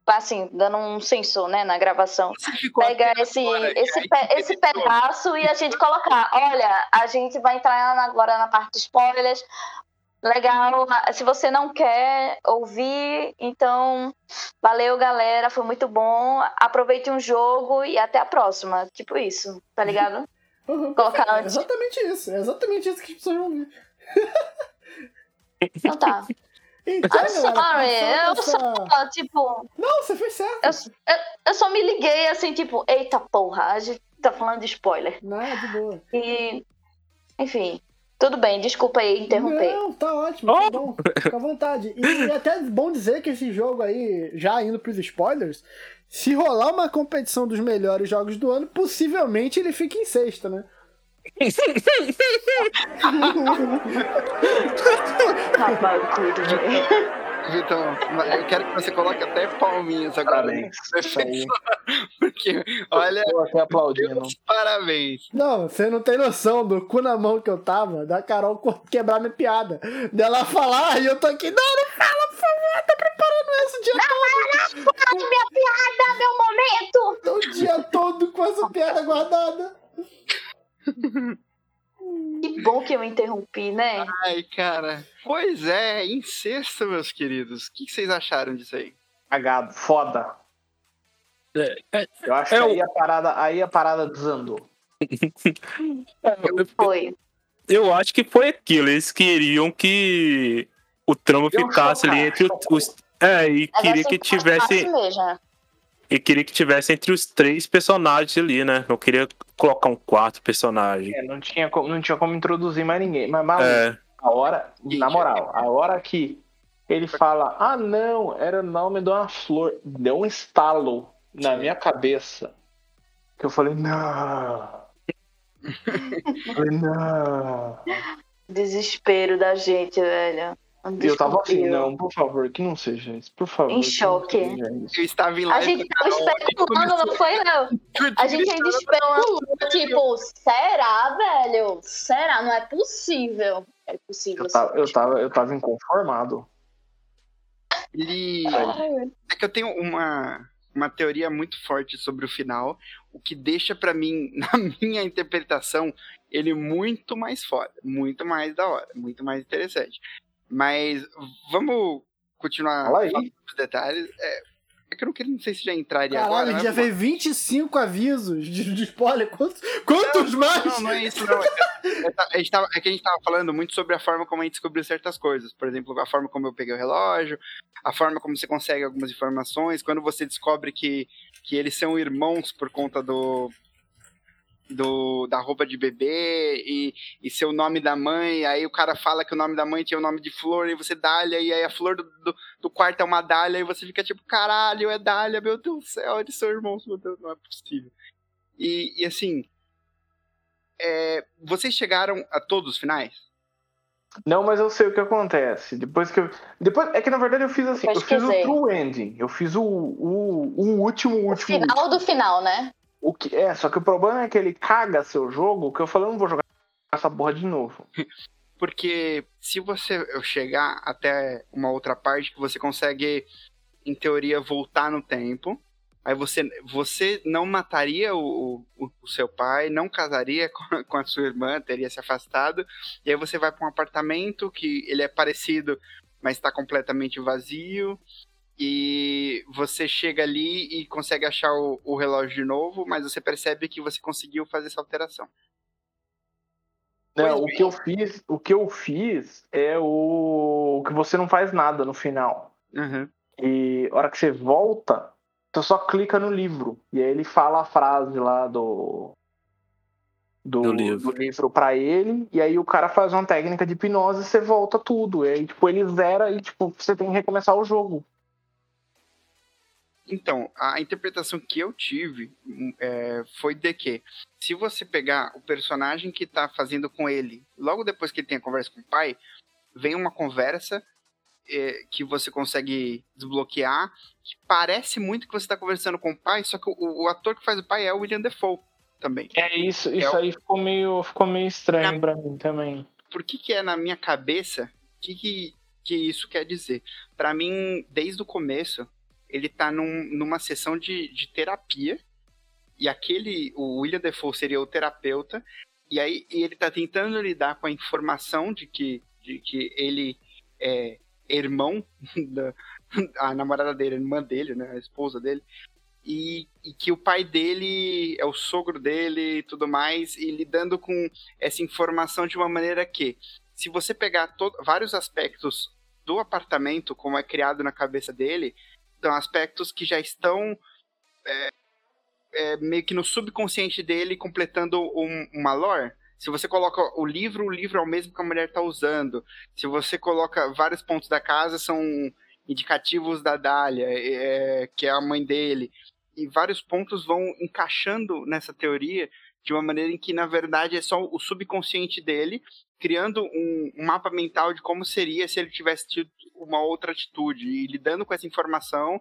assim, dando um sensor, né, na gravação, pegar esse, agora, esse, pe- esse pedaço e a gente colocar. Olha, a gente vai entrar agora na parte de spoilers. Legal. Se você não quer ouvir, então valeu, galera. Foi muito bom. Aproveite um jogo e até a próxima. Tipo isso, tá ligado? Uhum, Colocar é antes. exatamente isso. É exatamente isso que as pessoas vão ver. Então tá. Então, I'm galera, sorry, eu essa- só, tipo, Não, você fez certo. eu, eu, eu só me liguei assim, tipo, eita porra, a gente tá falando de spoiler. Nada de boa. E, enfim, tudo bem, desculpa aí interromper. Não, tá ótimo, tá bom. Fica à vontade. E é até bom dizer que esse jogo aí, já indo pros spoilers, se rolar uma competição dos melhores jogos do ano, possivelmente ele fica em sexto, né? Rapaz, tudo de... Vitor, eu quero que você coloque até palminhas agora. Parabéns. Porque, olha, aqui aplaudindo. parabéns. Não, você não tem noção do cu na mão que eu tava, da Carol quebrar minha piada. Dela falar e eu tô aqui, não, não fala, por favor, tá preparando isso o dia todo. Minha piada, meu momento! O dia todo com essa piada guardada. Que bom que eu interrompi, né? Ai, cara. Pois é, incesto, meus queridos. O que vocês acharam disso aí? Cagado, foda. É, é, Eu acho É que o- aí a parada, aí a parada desandou. Foi. Eu acho que foi aquilo. Eles queriam que o trama ficasse ali chocar, entre o- chocou. os. É, e Mas queria que tivesse. E queria que tivesse entre os três personagens ali, né? Não queria colocar um quarto personagem. É, não, tinha como, não tinha como introduzir mais ninguém. Mas, maluco, É. a hora, Gente, na moral, a hora que ele fala, ah não, era o nome de uma flor, deu um estalo na minha cabeça. Que eu falei, não. falei, não. Desespero da gente, velho. Um E eu tava assim, não, por favor, que não seja isso, por favor. Em choque. Eu estava em A gente com tava Carol, especulando, não foi, não? A gente ainda especulou, tipo, será, velho? Será? Não é possível. É possível. Eu tava, eu, tava, eu tava inconformado. Ele... Ai, É que eu tenho uma, uma teoria muito forte sobre o final, o que deixa pra mim, na minha interpretação, ele muito mais foda, muito mais da hora, muito mais interessante. Mas vamos continuar falando dos detalhes. É, é que eu não, queria, não sei se já entraria Caralho, agora. mas gente já fez 25 avisos de, de spoiler. Quantos, quantos mais? Não, não é isso, não. É, é- a gente tava- é que a gente tava falando muito sobre a forma como a gente descobriu certas coisas. Por exemplo, a forma como eu peguei o relógio, a forma como você consegue algumas informações, quando você descobre que, que eles são irmãos por conta do. Do, da roupa de bebê e, e seu nome da mãe, aí o cara fala que o nome da mãe tinha o nome de flor, e você dália, e aí a flor do, do, do quarto é uma dália, e você fica tipo, caralho, é dália, meu Deus do céu, eles são irmãos, meu Deus, não é possível. E, e assim, é, vocês chegaram a todos os finais? Não, mas eu sei o que acontece. Depois que eu. Depois, é que na verdade eu fiz assim, eu fiz o true ending. Eu fiz o, o, o último, O último. final do final, né? O que é, só que o problema é que ele caga seu jogo, que eu falei, eu não vou jogar essa porra de novo. Porque se você chegar até uma outra parte que você consegue em teoria, voltar no tempo. Aí você, você não mataria o, o, o seu pai, não casaria com, com, a sua irmã, teria se afastado. E aí você vai para um apartamento que ele é parecido, mas está completamente vazio. E você chega ali e consegue achar o, o relógio de novo, mas você percebe que você conseguiu fazer essa alteração. Não, o que eu fiz, o que eu fiz é o que você não faz nada no final. Uhum. E a hora que você volta, você só clica no livro. E aí ele fala a frase lá do. Do, Do livro. do livro pra ele, e aí o cara faz uma técnica de hipnose e você volta tudo. E aí, tipo, ele zera e, tipo, você tem que recomeçar o jogo. Então, a interpretação que eu tive hum, é, foi de que, se você pegar o personagem que tá fazendo com ele, logo depois que ele tem a conversa com o pai, vem uma conversa é, que você consegue desbloquear, que parece muito que você tá conversando com o pai, só que o, o ator que faz o pai é o William Defoe também. É isso, isso É o- aí ficou meio, ficou meio estranho pra mim também. Por que que é na minha cabeça? O que, que que isso quer dizer? Pra mim, desde o começo, ele tá num, numa sessão de, de terapia, e aquele, o William Defoe seria o terapeuta, e aí e ele tá tentando lidar com a informação de que, de que ele é irmão da a namorada dele, a irmã dele, né, a esposa dele, e, e que o pai dele é o sogro dele e tudo mais, e lidando com essa informação de uma maneira que, se você pegar vários aspectos do apartamento, como é criado na cabeça dele, são aspectos que já estão é, é, meio que no subconsciente dele, completando um- uma lore. Se você coloca o livro, o livro é o mesmo que a mulher está usando. Se você coloca vários pontos da casa, são indicativos da Dália, é, que é a mãe dele. E vários pontos vão encaixando nessa teoria de uma maneira em que, na verdade, é só o subconsciente dele criando um, um mapa mental de como seria se ele tivesse tido uma outra atitude e lidando com essa informação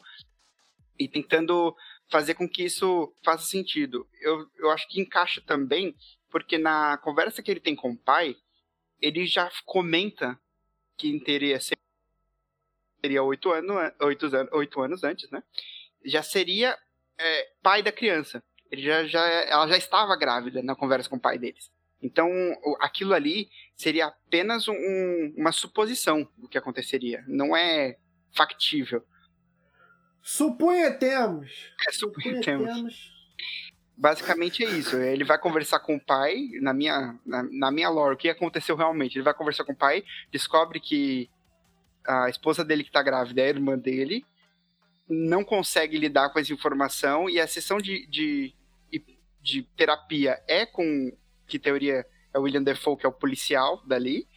e tentando fazer com que isso faça sentido. Eu, eu acho que encaixa também, porque na conversa que ele tem com o pai, ele já comenta que teria seria oito anos, oito, oito anos antes, né? Já seria é, pai da criança. Ele já, já, ela já estava grávida na conversa com o pai deles. Então, aquilo ali seria apenas um- uma suposição do que aconteceria. Não é factível. Suponhetemos. É suponhamos. Suponhetemos. Basicamente é isso. Ele vai conversar com o pai, na minha, na, na minha lore, o que aconteceu realmente? Ele vai conversar com o pai, descobre que a esposa dele que tá grávida é a irmã dele, não consegue lidar com essa informação, e a sessão de, de, de terapia é com, que teoria é o William Defoe, que é o policial dali,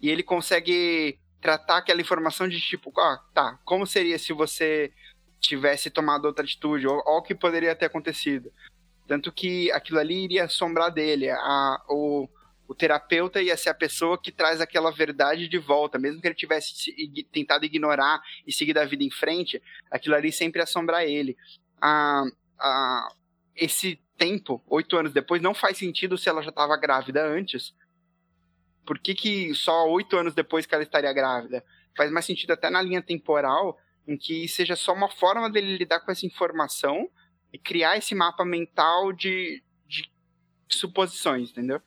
e ele consegue tratar aquela informação de tipo, ah, tá, como seria se você tivesse tomado outra atitude, ou, o que poderia ter acontecido. Tanto que aquilo ali iria assombrar dele. A, o, o terapeuta ia ser a pessoa que traz aquela verdade de volta. Mesmo que ele tivesse tentado ignorar e seguir a vida em frente, aquilo ali sempre ia assombrar ele. A, a, esse tempo, oito anos depois, não faz sentido se ela já estava grávida antes. Por que, que só oito anos depois que ela estaria grávida? Faz mais sentido até na linha temporal, em que seja só uma forma dele lidar com essa informação e criar esse mapa mental de, de suposições, entendeu?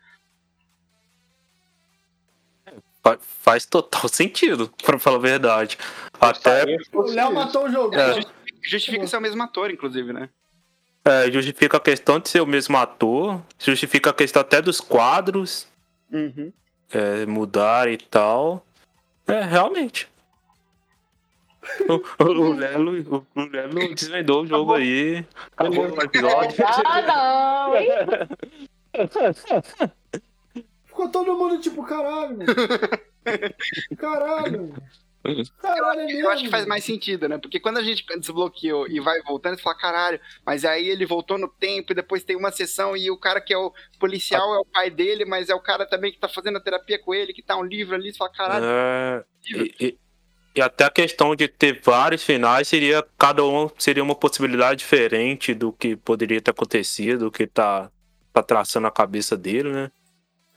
Fa- Faz total sentido, pra falar a verdade. Até O Léo matou o jogo. É. Justifica ser o mesmo ator, inclusive, né? É, justifica a questão de ser o mesmo ator, justifica a questão até dos quadros Uhum. é, mudar e tal. É, realmente. O, o, o Lelo, o, Lelo desvendou o jogo aí. Acabou o episódio. Ah, não, hein? Ficou todo mundo tipo, caralho, mano. Caralho. Caralho, mesmo. Eu acho que faz mais sentido, né? Porque quando a gente desbloqueou e vai voltando, você fala, caralho, mas aí ele voltou no tempo e depois tem uma sessão e o cara que é o policial é o pai dele, mas é o cara também que tá fazendo a terapia com ele, que tá um livro ali, você fala, caralho, É, e, e- e até a questão de ter vários finais seria cada um seria uma possibilidade diferente do que poderia ter acontecido, do que tá, tá traçando a cabeça dele, né?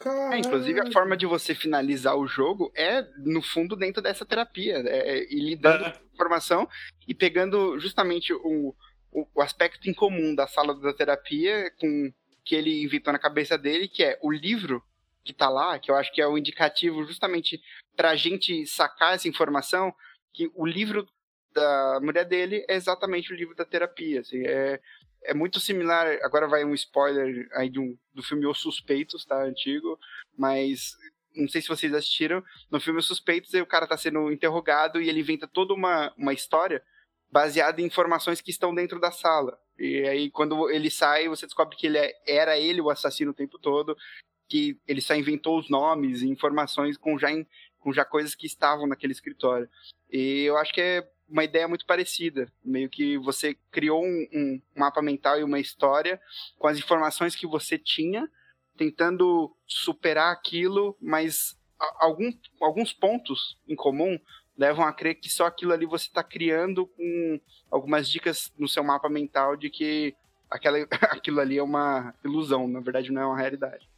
É, inclusive, a forma de você finalizar o jogo é, no fundo, dentro dessa terapia. É, é, e lidando É. com a informação e pegando justamente o, o, o aspecto em comum da sala da terapia com que ele inventou na cabeça dele, que é o livro que tá lá, que eu acho que é o indicativo justamente pra gente sacar essa informação, que o livro da mulher dele é exatamente o livro da terapia. Assim, é, é muito similar. Agora vai um spoiler aí um, do filme Os Suspeitos, tá? Antigo, mas não sei se vocês assistiram. No filme Os Suspeitos, o cara tá sendo interrogado e ele inventa toda uma, uma história baseada em informações que estão dentro da sala. E aí, quando ele sai, você descobre que ele é- era ele o assassino o tempo todo, que ele só inventou os nomes e informações com já, com já coisas que estavam naquele escritório. E eu acho que é uma ideia muito parecida. Meio que você criou um, um mapa mental e uma história com as informações que você tinha, tentando superar aquilo, mas algum, alguns pontos em comum levam a crer que só aquilo ali você está criando com algumas dicas no seu mapa mental de que aquela, aquilo ali é uma ilusão, na verdade não é uma realidade.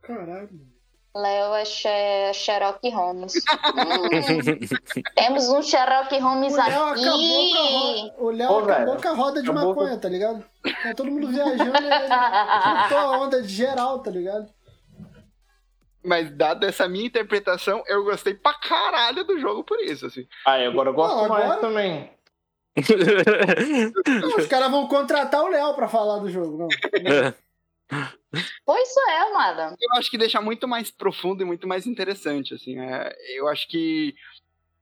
Caralho. Léo é She- Sherlock Holmes. Hum, temos um Sherlock Holmes O Léo aqui. o Léo Ô, acabou velho, com a roda de acabou maconha, tá ligado? Tá todo mundo viajando e ele cortou a onda de geral, tá ligado? Mas dada essa minha interpretação, eu gostei pra caralho do jogo por isso, assim. Aí, agora eu gosto Não, mais agora- também. Não, os caras vão contratar o Léo pra falar do jogo, não. Pois é, amada. Eu acho que deixa muito mais profundo e muito mais interessante, assim. é, eu acho que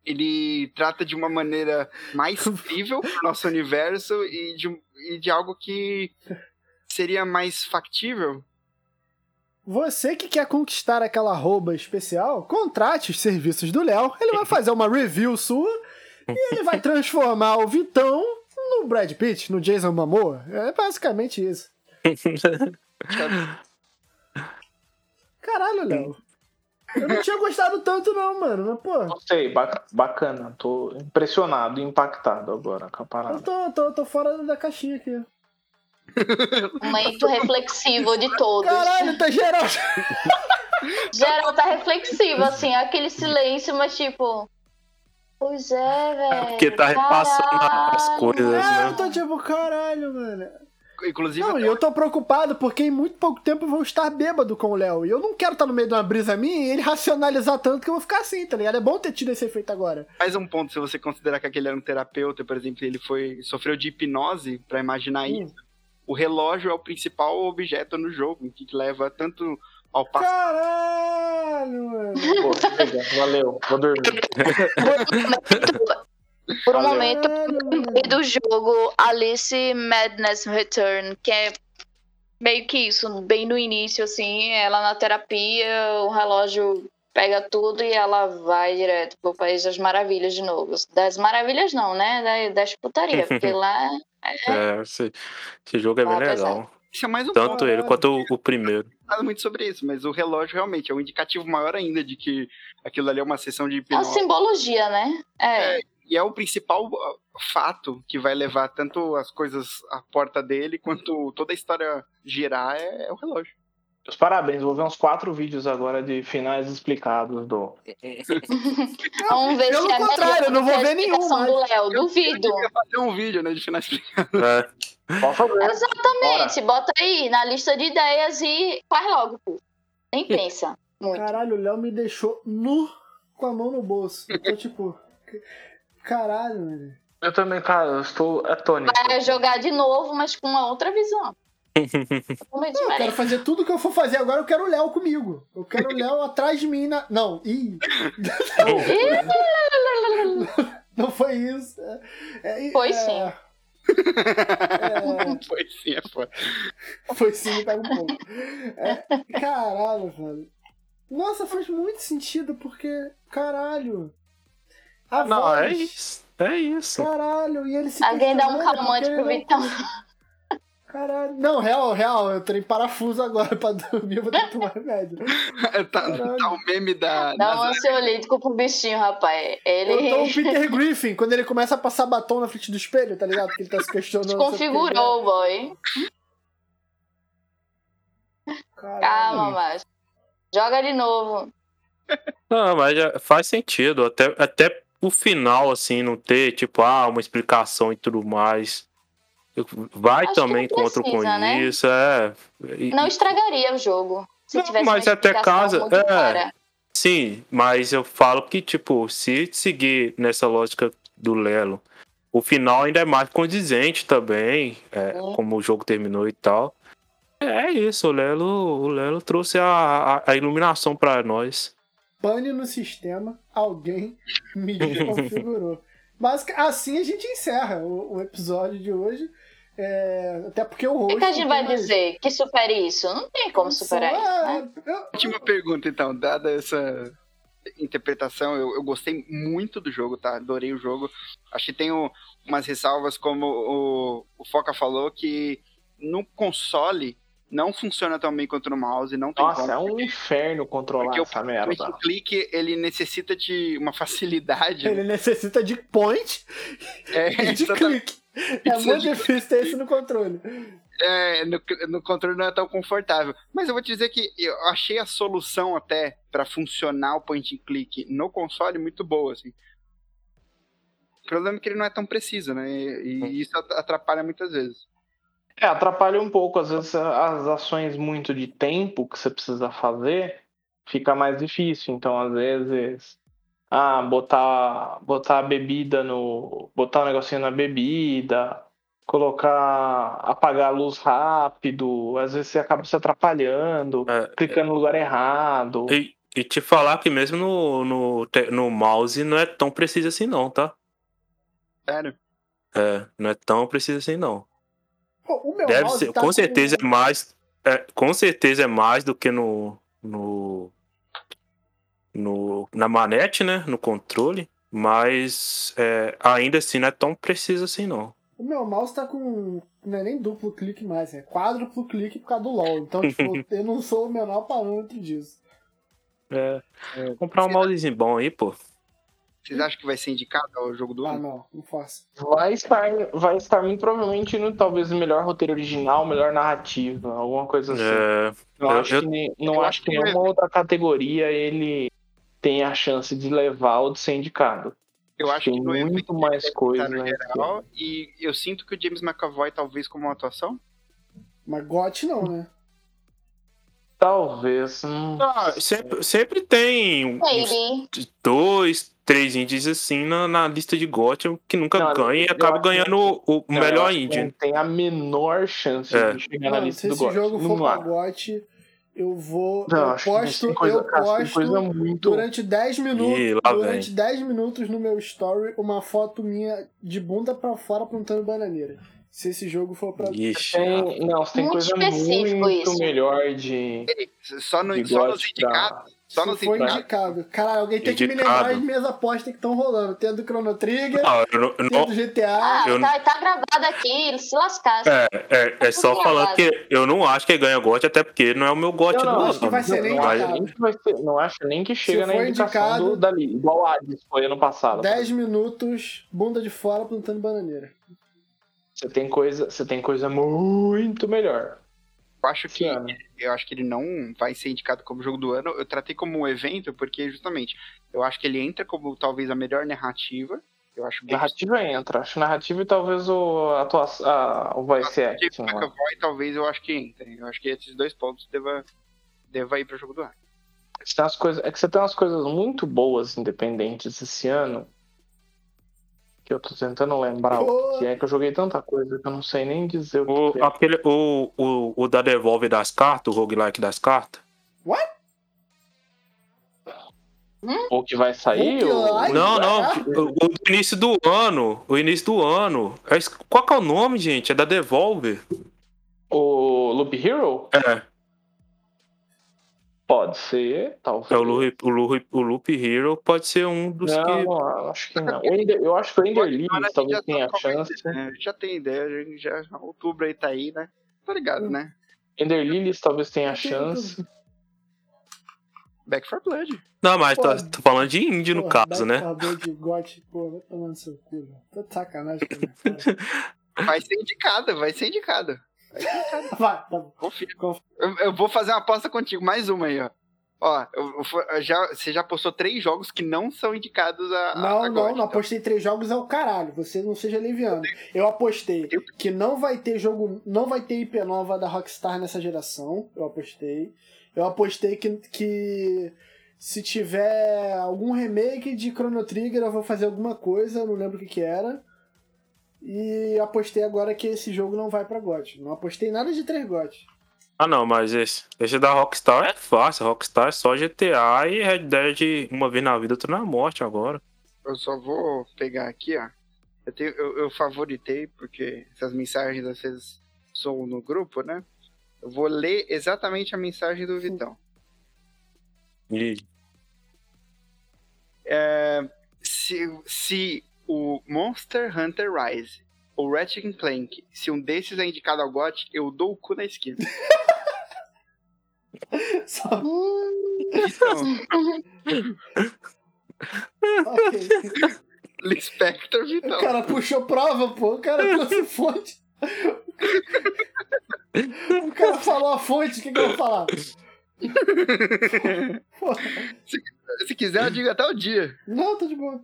ele trata de uma maneira mais incrível pro nosso universo e de, e de algo que seria mais factível. Você que quer conquistar aquela arroba especial, contrate os serviços do Léo. Ele vai fazer uma review sua e ele vai transformar o Vitão no Brad Pitt, no Jason Momoa. É basicamente isso. Caralho, Léo. Eu não tinha gostado tanto não, mano. Mas, pô, Gostei, ba- bacana. Tô impressionado e impactado agora com a eu parada. tô, tô, tô fora da caixinha aqui. Momento reflexivo de todos. Caralho, tá geral. Geral tá reflexivo, assim, aquele silêncio, mas tipo. Pois é, velho. Porque tá repassando as caralho. coisas, É, né? eu tô tipo, caralho, mano. Inclusive, Não, e eu tô preocupado porque em muito pouco tempo eu vou estar bêbado com o Léo. E eu não quero estar no meio de uma brisa minha e ele racionalizar tanto que eu vou ficar assim, tá ligado? É bom ter tido esse efeito agora. mais um ponto, se você considerar que aquele era um terapeuta, por exemplo, ele foi sofreu de hipnose pra imaginar Hum. isso. O relógio é o principal objeto no jogo, que leva tanto ao passado. Caralho, mano. Pô, valeu, vou dormir. Por um Valeu. momento, do jogo Alice Madness Return, que é meio que isso, bem no início, assim, ela na terapia, o relógio pega tudo e ela vai direto pro País das Maravilhas de novo. Das Maravilhas não, né? Da- Das putaria, porque lá É, esse, esse jogo é bem é. legal. Isso é mais um Tanto ponto, ele quanto o, o primeiro. nada muito sobre isso, mas o relógio realmente é um indicativo maior ainda de que aquilo ali é uma sessão de é uma hipnose. simbologia, né? É. E é o principal uh, fato que vai levar tanto as coisas à porta dele, quanto toda a história girar é, é o relógio. Meus parabéns, vou ver uns quatro vídeos agora de finais explicados do. Vamos ver pelo se é contrário, eu não vou a ver nenhum explicação do. Léo, duvido. Eu fazer um vídeo, né, de finais explicados. É. Por favor. Exatamente, bota aí na lista de ideias e faz logo, pô. Nem pensa. Muito. Caralho, o Léo me deixou nu com a mão no bolso. Eu tô tipo. Caralho, mano. Eu também, cara, eu estou atônito. Vai jogar de novo, mas com uma outra visão. Eu quero fazer tudo que eu for fazer agora, eu quero o Léo comigo. Eu quero o Léo atrás de mim na. Não, ih. Não foi isso. É, é, Foi é, sim. é, Foi sim, é foda. foi sim, pega um pouco. É, caralho, velho. Nossa, faz muito sentido, porque. Caralho. A Não, voz, é isso. É isso. Caralho, e ele se Alguém dá um calmante porque pro ele Vitão. não- Caralho. Não, real, real. Eu em parafuso agora pra dormir, eu vou ter que tomar remédio. tá, tá o meme da. Dá um ansiolítico pro bichinho, rapaz. Eu tô o Ele Peter Griffin, quando ele começa a passar batom na frente do espelho, tá ligado? Que ele tá se questionando. ele desconfigurou o boy. Caralho. Calma, mas. Joga de novo. Não, mas faz sentido. Até, até o final, assim, não ter, tipo, ah, uma explicação e tudo mais. Vai Acho também não contra precisa, com né? isso, é. E- Não estragaria o jogo. Se Não, tivesse mas até casa- é. Sim, mas eu falo que, tipo, se seguir nessa lógica do Lelo, o final ainda é mais condizente também, é, como o jogo terminou e tal. É isso, o Lelo, o Lelo trouxe a, a, a iluminação pra nós. Pane no sistema, alguém me desconfigurou. Mas assim a gente encerra o, o episódio de hoje. É, até porque o O rosto. que, que a gente vai mais- dizer? Que supere isso? Não tem como superar Só, isso, né? é, eu- Última pergunta, então, dada essa interpretação, eu, eu gostei muito do jogo, tá? Adorei o jogo. Acho que tem o- umas ressalvas, como o, o Foca falou, que no console não funciona tão bem quanto no mouse, não tem Nossa, como. é um inferno controlar Porque o essa point merda. and click, ele necessita de uma facilidade. Ele necessita de point É, e de exatamente. clique. É muito de difícil ter isso no controle. É, no, no controle não é tão confortável. Mas eu vou te dizer que eu achei a solução até pra funcionar o point and click no console muito boa, assim. O problema é que ele não é tão preciso, né? E, e isso at- atrapalha muitas vezes. É, atrapalha um pouco. Às vezes as ações muito de tempo que você precisa fazer fica mais difícil. Então, às vezes, ah, botar, botar a bebida no. botar um negocinho na bebida, colocar. apagar a luz rápido. Às vezes você acaba se atrapalhando, É, clicando no lugar errado. E, e te falar que mesmo no, no, te- no mouse não é tão preciso assim, não, tá? Sério. É, não é tão preciso assim, não. Pô, o meu Deve mouse ser, tá com certeza é mais. é, com certeza é mais do que no. no. no na manete, né? No controle. Mas é, ainda assim não é tão preciso assim, não. O meu mouse tá com. Não é nem duplo clique mais, é quádruplo clique por causa do LOL. Então, tipo, eu não sou o menor parâmetro disso. É, comprar um mousezinho bom aí, pô. Vocês acham que vai ser indicado ao jogo do Ah, ano? não, não faço. Vai estar, vai estar muito provavelmente no talvez o melhor roteiro original, melhor narrativa, alguma coisa assim. É, Não Eu- acho eu- que, não eu acho acho que que nenhuma outra categoria ele tem a chance de levar ou de ser indicado. Eu acho que tem evento muito ele mais coisa, no né? geral, E eu sinto que o James McAvoy, talvez, como uma atuação. Mas GOT não, né? Talvez. hum, ah, sempre, sempre tem uns Baby. dois, três indies assim na, na lista de GOT que nunca Não, ganha e acaba ganhando o, o não, melhor indie. Não tem a menor chance É. de chegar na Mano, lista se do esse GOT. jogo for Não pra. GOT, eu vou. Não, eu acho que posto, coisa, eu posto coisa muito. durante 10 minutos. Ih, durante vem. 10 minutos no meu story, uma foto minha de bunda pra fora apontando bananeira. Se esse jogo for pra. Ixi, Tem, não, tem Muito coisa específico muito isso. melhor de, Só, no, de só nos indicados. Só se nos for indicados. indicado. Caralho, alguém tem que me Indicado. lembrar as minhas apostas que estão rolando. Tem a do Chrono Trigger, Não, eu tem a do GTA. Ah, Eu- tá, tá gravado aqui, se lascasse. é, é, é só falando que eu não acho que ganha GOT, até porque não é o meu GOT Não, do não, ano. acho que vai ser nem não, acho indicado. nem que vai ser, não acho nem que chega Se na indicação indicado- do, dali, igual o Hades foi ano passado. 10 minutos, bunda de fora plantando bananeira. Você tem coisa, você tem coisa muito melhor. Eu acho que eu acho que ele não vai ser indicado como jogo do ano. Eu tratei como um evento porque justamente eu acho que ele entra como talvez a melhor narrativa. Eu acho Narrativa entra. Acho narrativa e talvez o atuação, a, o voice acting. McAvoy talvez eu acho que entra. Eu acho que esses dois pontos deva deva ir para o jogo do ano. Você tem umas coisas, é que você tem umas coisas muito boas independentes esse ano. Que eu tô tentando lembrar o que é que eu joguei tanta coisa que eu não sei nem dizer o O, que é. aquele, o, o, o da Devolve das cartas, o roguelike das cartas. O que vai sair. Roguelike? o- Não, não. O, o do início do ano. O início do ano. É Qual que é o nome, gente? É da Devolve. O Loop Hero? É. Pode ser, talvez. É o Loop, o Loop, o Loop Hero pode ser um dos Não, que. não, acho que não. O Ender- eu acho que o Ender a talvez já tenha qual vai chance. né? Já tem ideia, a gente já outubro aí tá aí, né? Tá ligado, né? Ender Lilies talvez tenha tenho chance. Back for Blood. Não, mas tô, falando de indie no Porra, caso, Back né? for Blood de GOT, pô, tomando seu cu. Tô de sacanagem a. Vai ser indicada, vai ser indicada. Vai, tá bom. Confia. Confia. Eu, eu vou fazer uma aposta contigo, mais uma aí, ó. Ó, eu, eu- já, você já postou três jogos que não são indicados a. Não, a não, God, não então. apostei três jogos é o caralho. Você não seja leviano. Eu apostei que não vai ter jogo, não vai ter IP nova da Rockstar nessa geração. Eu apostei. Eu apostei que, que se tiver algum remake de Chrono Trigger eu vou fazer alguma coisa, não lembro o que que era. E apostei agora que esse jogo não vai pra GOT. Não apostei nada de três GOT. Ah, não, mas esse, esse da Rockstar é fácil. Rockstar é só GTA e Red Dead uma vez na vida, outra na morte agora. Eu só vou pegar aqui, ó. Eu, tenho, eu, eu favoritei, porque essas mensagens às vezes são no grupo, né? Eu vou ler exatamente a mensagem do Vitão. E É, se, se o Monster Hunter Rise ou Ratchet Clank, se um desses é indicado ao GOT, eu dou o cu na esquina. Só, ok. Lispector O Vitão. cara puxou prova, pô. O cara trouxe fonte. O cara falou a fonte, o que, que eu vou falar? Pô, Se quiser, eu digo até o dia. não, tô de boa.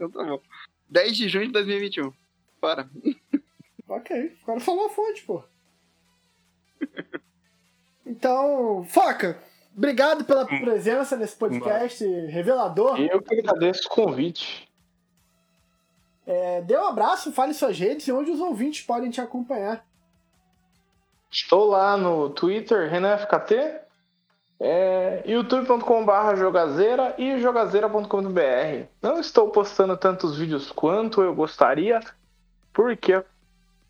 Então tá bom. 10 de junho de 2021. Bora. Ok, o cara falou a fonte, pô. Então, Foca, obrigado pela presença nesse podcast revelador. Eu que agradeço o convite. É, dê um abraço, fale suas redes e onde os ouvintes podem te acompanhar. Estou lá no Twitter, RenanFKT, é, youtube.com.br jogazeira e jogazeira.com.br. Não estou postando tantos vídeos quanto eu gostaria, porque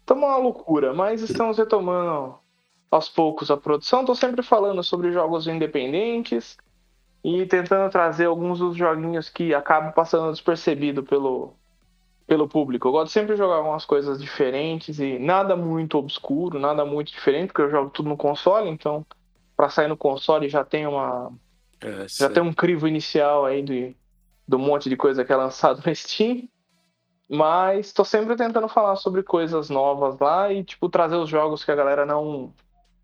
estamos uma loucura, mas estamos retomando aos poucos a produção. Estou sempre falando sobre jogos independentes e tentando trazer alguns dos joguinhos que acabam passando despercebido pelo, pelo público. Eu gosto sempre de jogar algumas coisas diferentes e nada muito obscuro, nada muito diferente, porque eu jogo tudo no console, então para sair no console já tem uma é, já tem um crivo inicial aí de, do monte de coisa que é lançado no Steam. Mas estou sempre tentando falar sobre coisas novas lá e tipo trazer os jogos que a galera não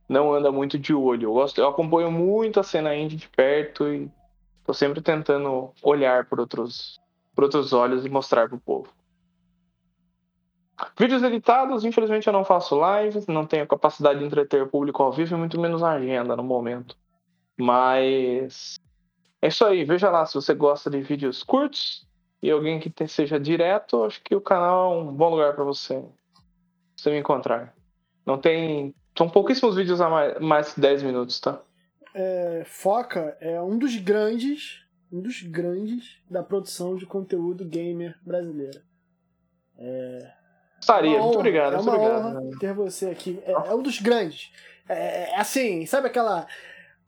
não anda muito de olho. Eu gosto, eu acompanho muito a cena indie de perto e tô sempre tentando olhar por outros por outros olhos e mostrar pro povo. Vídeos editados, infelizmente eu não faço lives, não tenho capacidade de entreter público ao vivo e muito menos agenda no momento. Mas é isso aí, veja lá se você gosta de vídeos curtos e alguém que seja direto, acho que o canal é um bom lugar para você, você me encontrar. Não tem. São pouquíssimos vídeos a mais, de 10 minutos, tá? É, Foca é um dos grandes, um dos grandes da produção de conteúdo gamer brasileira. Uma muito honra, obrigado, É muito uma obrigado. honra ter você aqui. É, é um dos grandes. É, é assim, sabe aquela.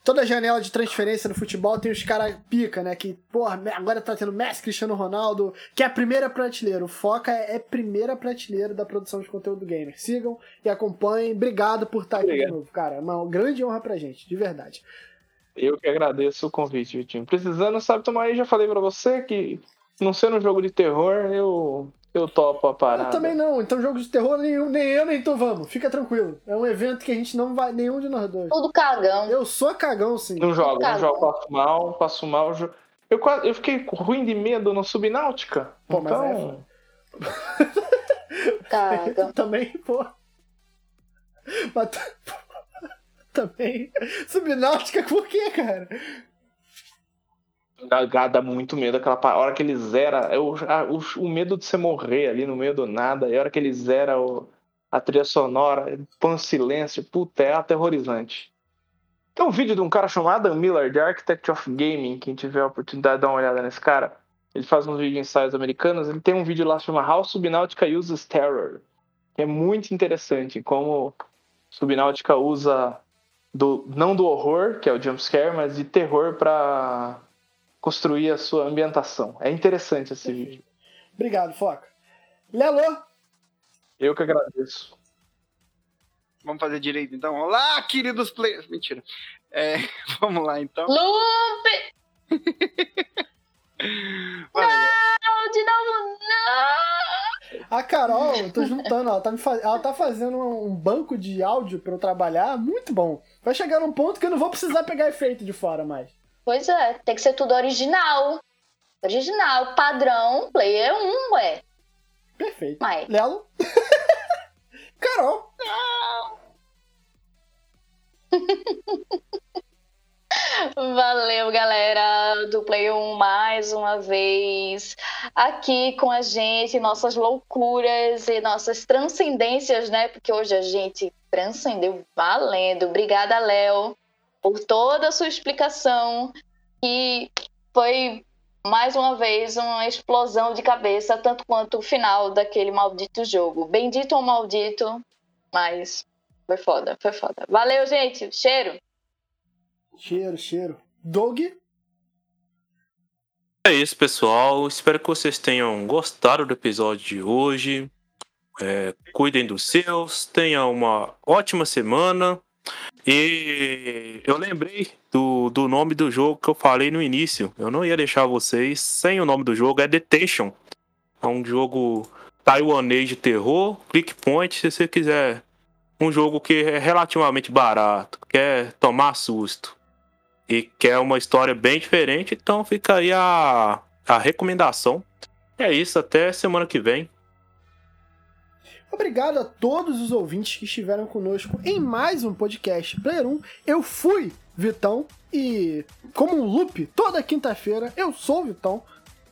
Toda janela de transferência no futebol tem os caras pica, né? Que, porra, agora tá tendo Messi, Cristiano Ronaldo, que é a primeira prateleira. O Foca é, é primeira prateleira da produção de conteúdo gamer. Sigam e acompanhem. Obrigado por estar aqui de Obrigado. novo, cara. É uma grande honra pra gente, de verdade. Eu que agradeço o convite, Vitinho. Precisando, sabe, tomar aí, já falei pra você que não sendo um jogo de terror, eu, eu topo a parada. Eu também não, então jogo de terror nenhum, nem eu nem tu vamos. Fica tranquilo. É um evento que a gente não vai, nenhum de nós dois. Tudo cagão. Eu sou cagão, sim. Não jogo, não jogo, passo mal, passo mal. jo- Eu, quase, eu fiquei ruim de medo no Subnáutica. Pô, mas é então, Cagão. também, pô. Mas também. Subnáutica, por quê, cara? Dá, muito medo aquela a hora que ele zera. Eu, a- o, o medo de você morrer ali no meio do nada, e a hora que ele zera o- a trilha sonora, põe um silêncio, puta, é aterrorizante. Tem um vídeo de um cara chamado Adam Miller, de Architect of Gaming, quem tiver a oportunidade de dar uma olhada nesse cara. Ele faz uns vídeos em ensaios americanos, ele tem um vídeo lá que chama How Subnautica Uses Terror, que é muito interessante, como Subnautica usa do, não do horror, que é o jumpscare, mas de terror para construir a sua ambientação. É interessante esse vídeo. Obrigado, Foca. Lelo, Eu que agradeço. Vamos fazer direito então. Olá, queridos players. Mentira. É, vamos lá então. Lupe! Não, de novo, não! A Carol, eu tô juntando, ela tá, me faz... ela tá fazendo um banco de áudio pra eu trabalhar, muito bom. Vai chegar num ponto que eu não vou precisar pegar efeito de fora mais. Pois é, tem que ser tudo original. Original, padrão, player 1, ué. Perfeito. Mas... Lelo? Carol? Valeu, galera do Play 1 mais uma vez aqui com a gente, nossas loucuras e nossas transcendências, né? Porque hoje a gente transcendeu valendo. Obrigada, Léo, por toda a sua explicação, que foi mais uma vez uma explosão de cabeça, tanto quanto o final daquele maldito jogo. Bendito ou maldito, mas foi foda, foi foda. Valeu, gente. Cheiro. Cheiro, cheiro. Doug? É isso, pessoal. Espero que vocês tenham gostado do episódio de hoje. É, cuidem dos seus, tenham uma ótima semana. E eu lembrei do, do nome do jogo que eu falei no início. Eu não ia deixar vocês sem o nome do jogo. É Detention. É um jogo taiwanês de terror, click point, se você quiser. Um jogo que é relativamente barato, quer tomar susto e quer uma história bem diferente, então fica aí a, a recomendação. É isso, até semana que vem. Obrigado a todos os ouvintes que estiveram conosco em mais um podcast Player 1. Eu fui Vitão e, como um loop, toda quinta-feira eu sou o Vitão.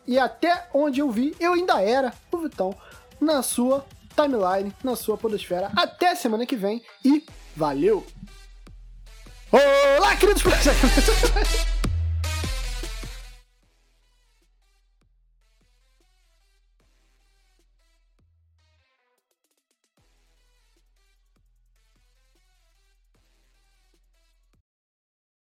E até onde eu vi, eu ainda era o Vitão na sua timeline, na sua podosfera. Até semana que vem e valeu! Olá, queridos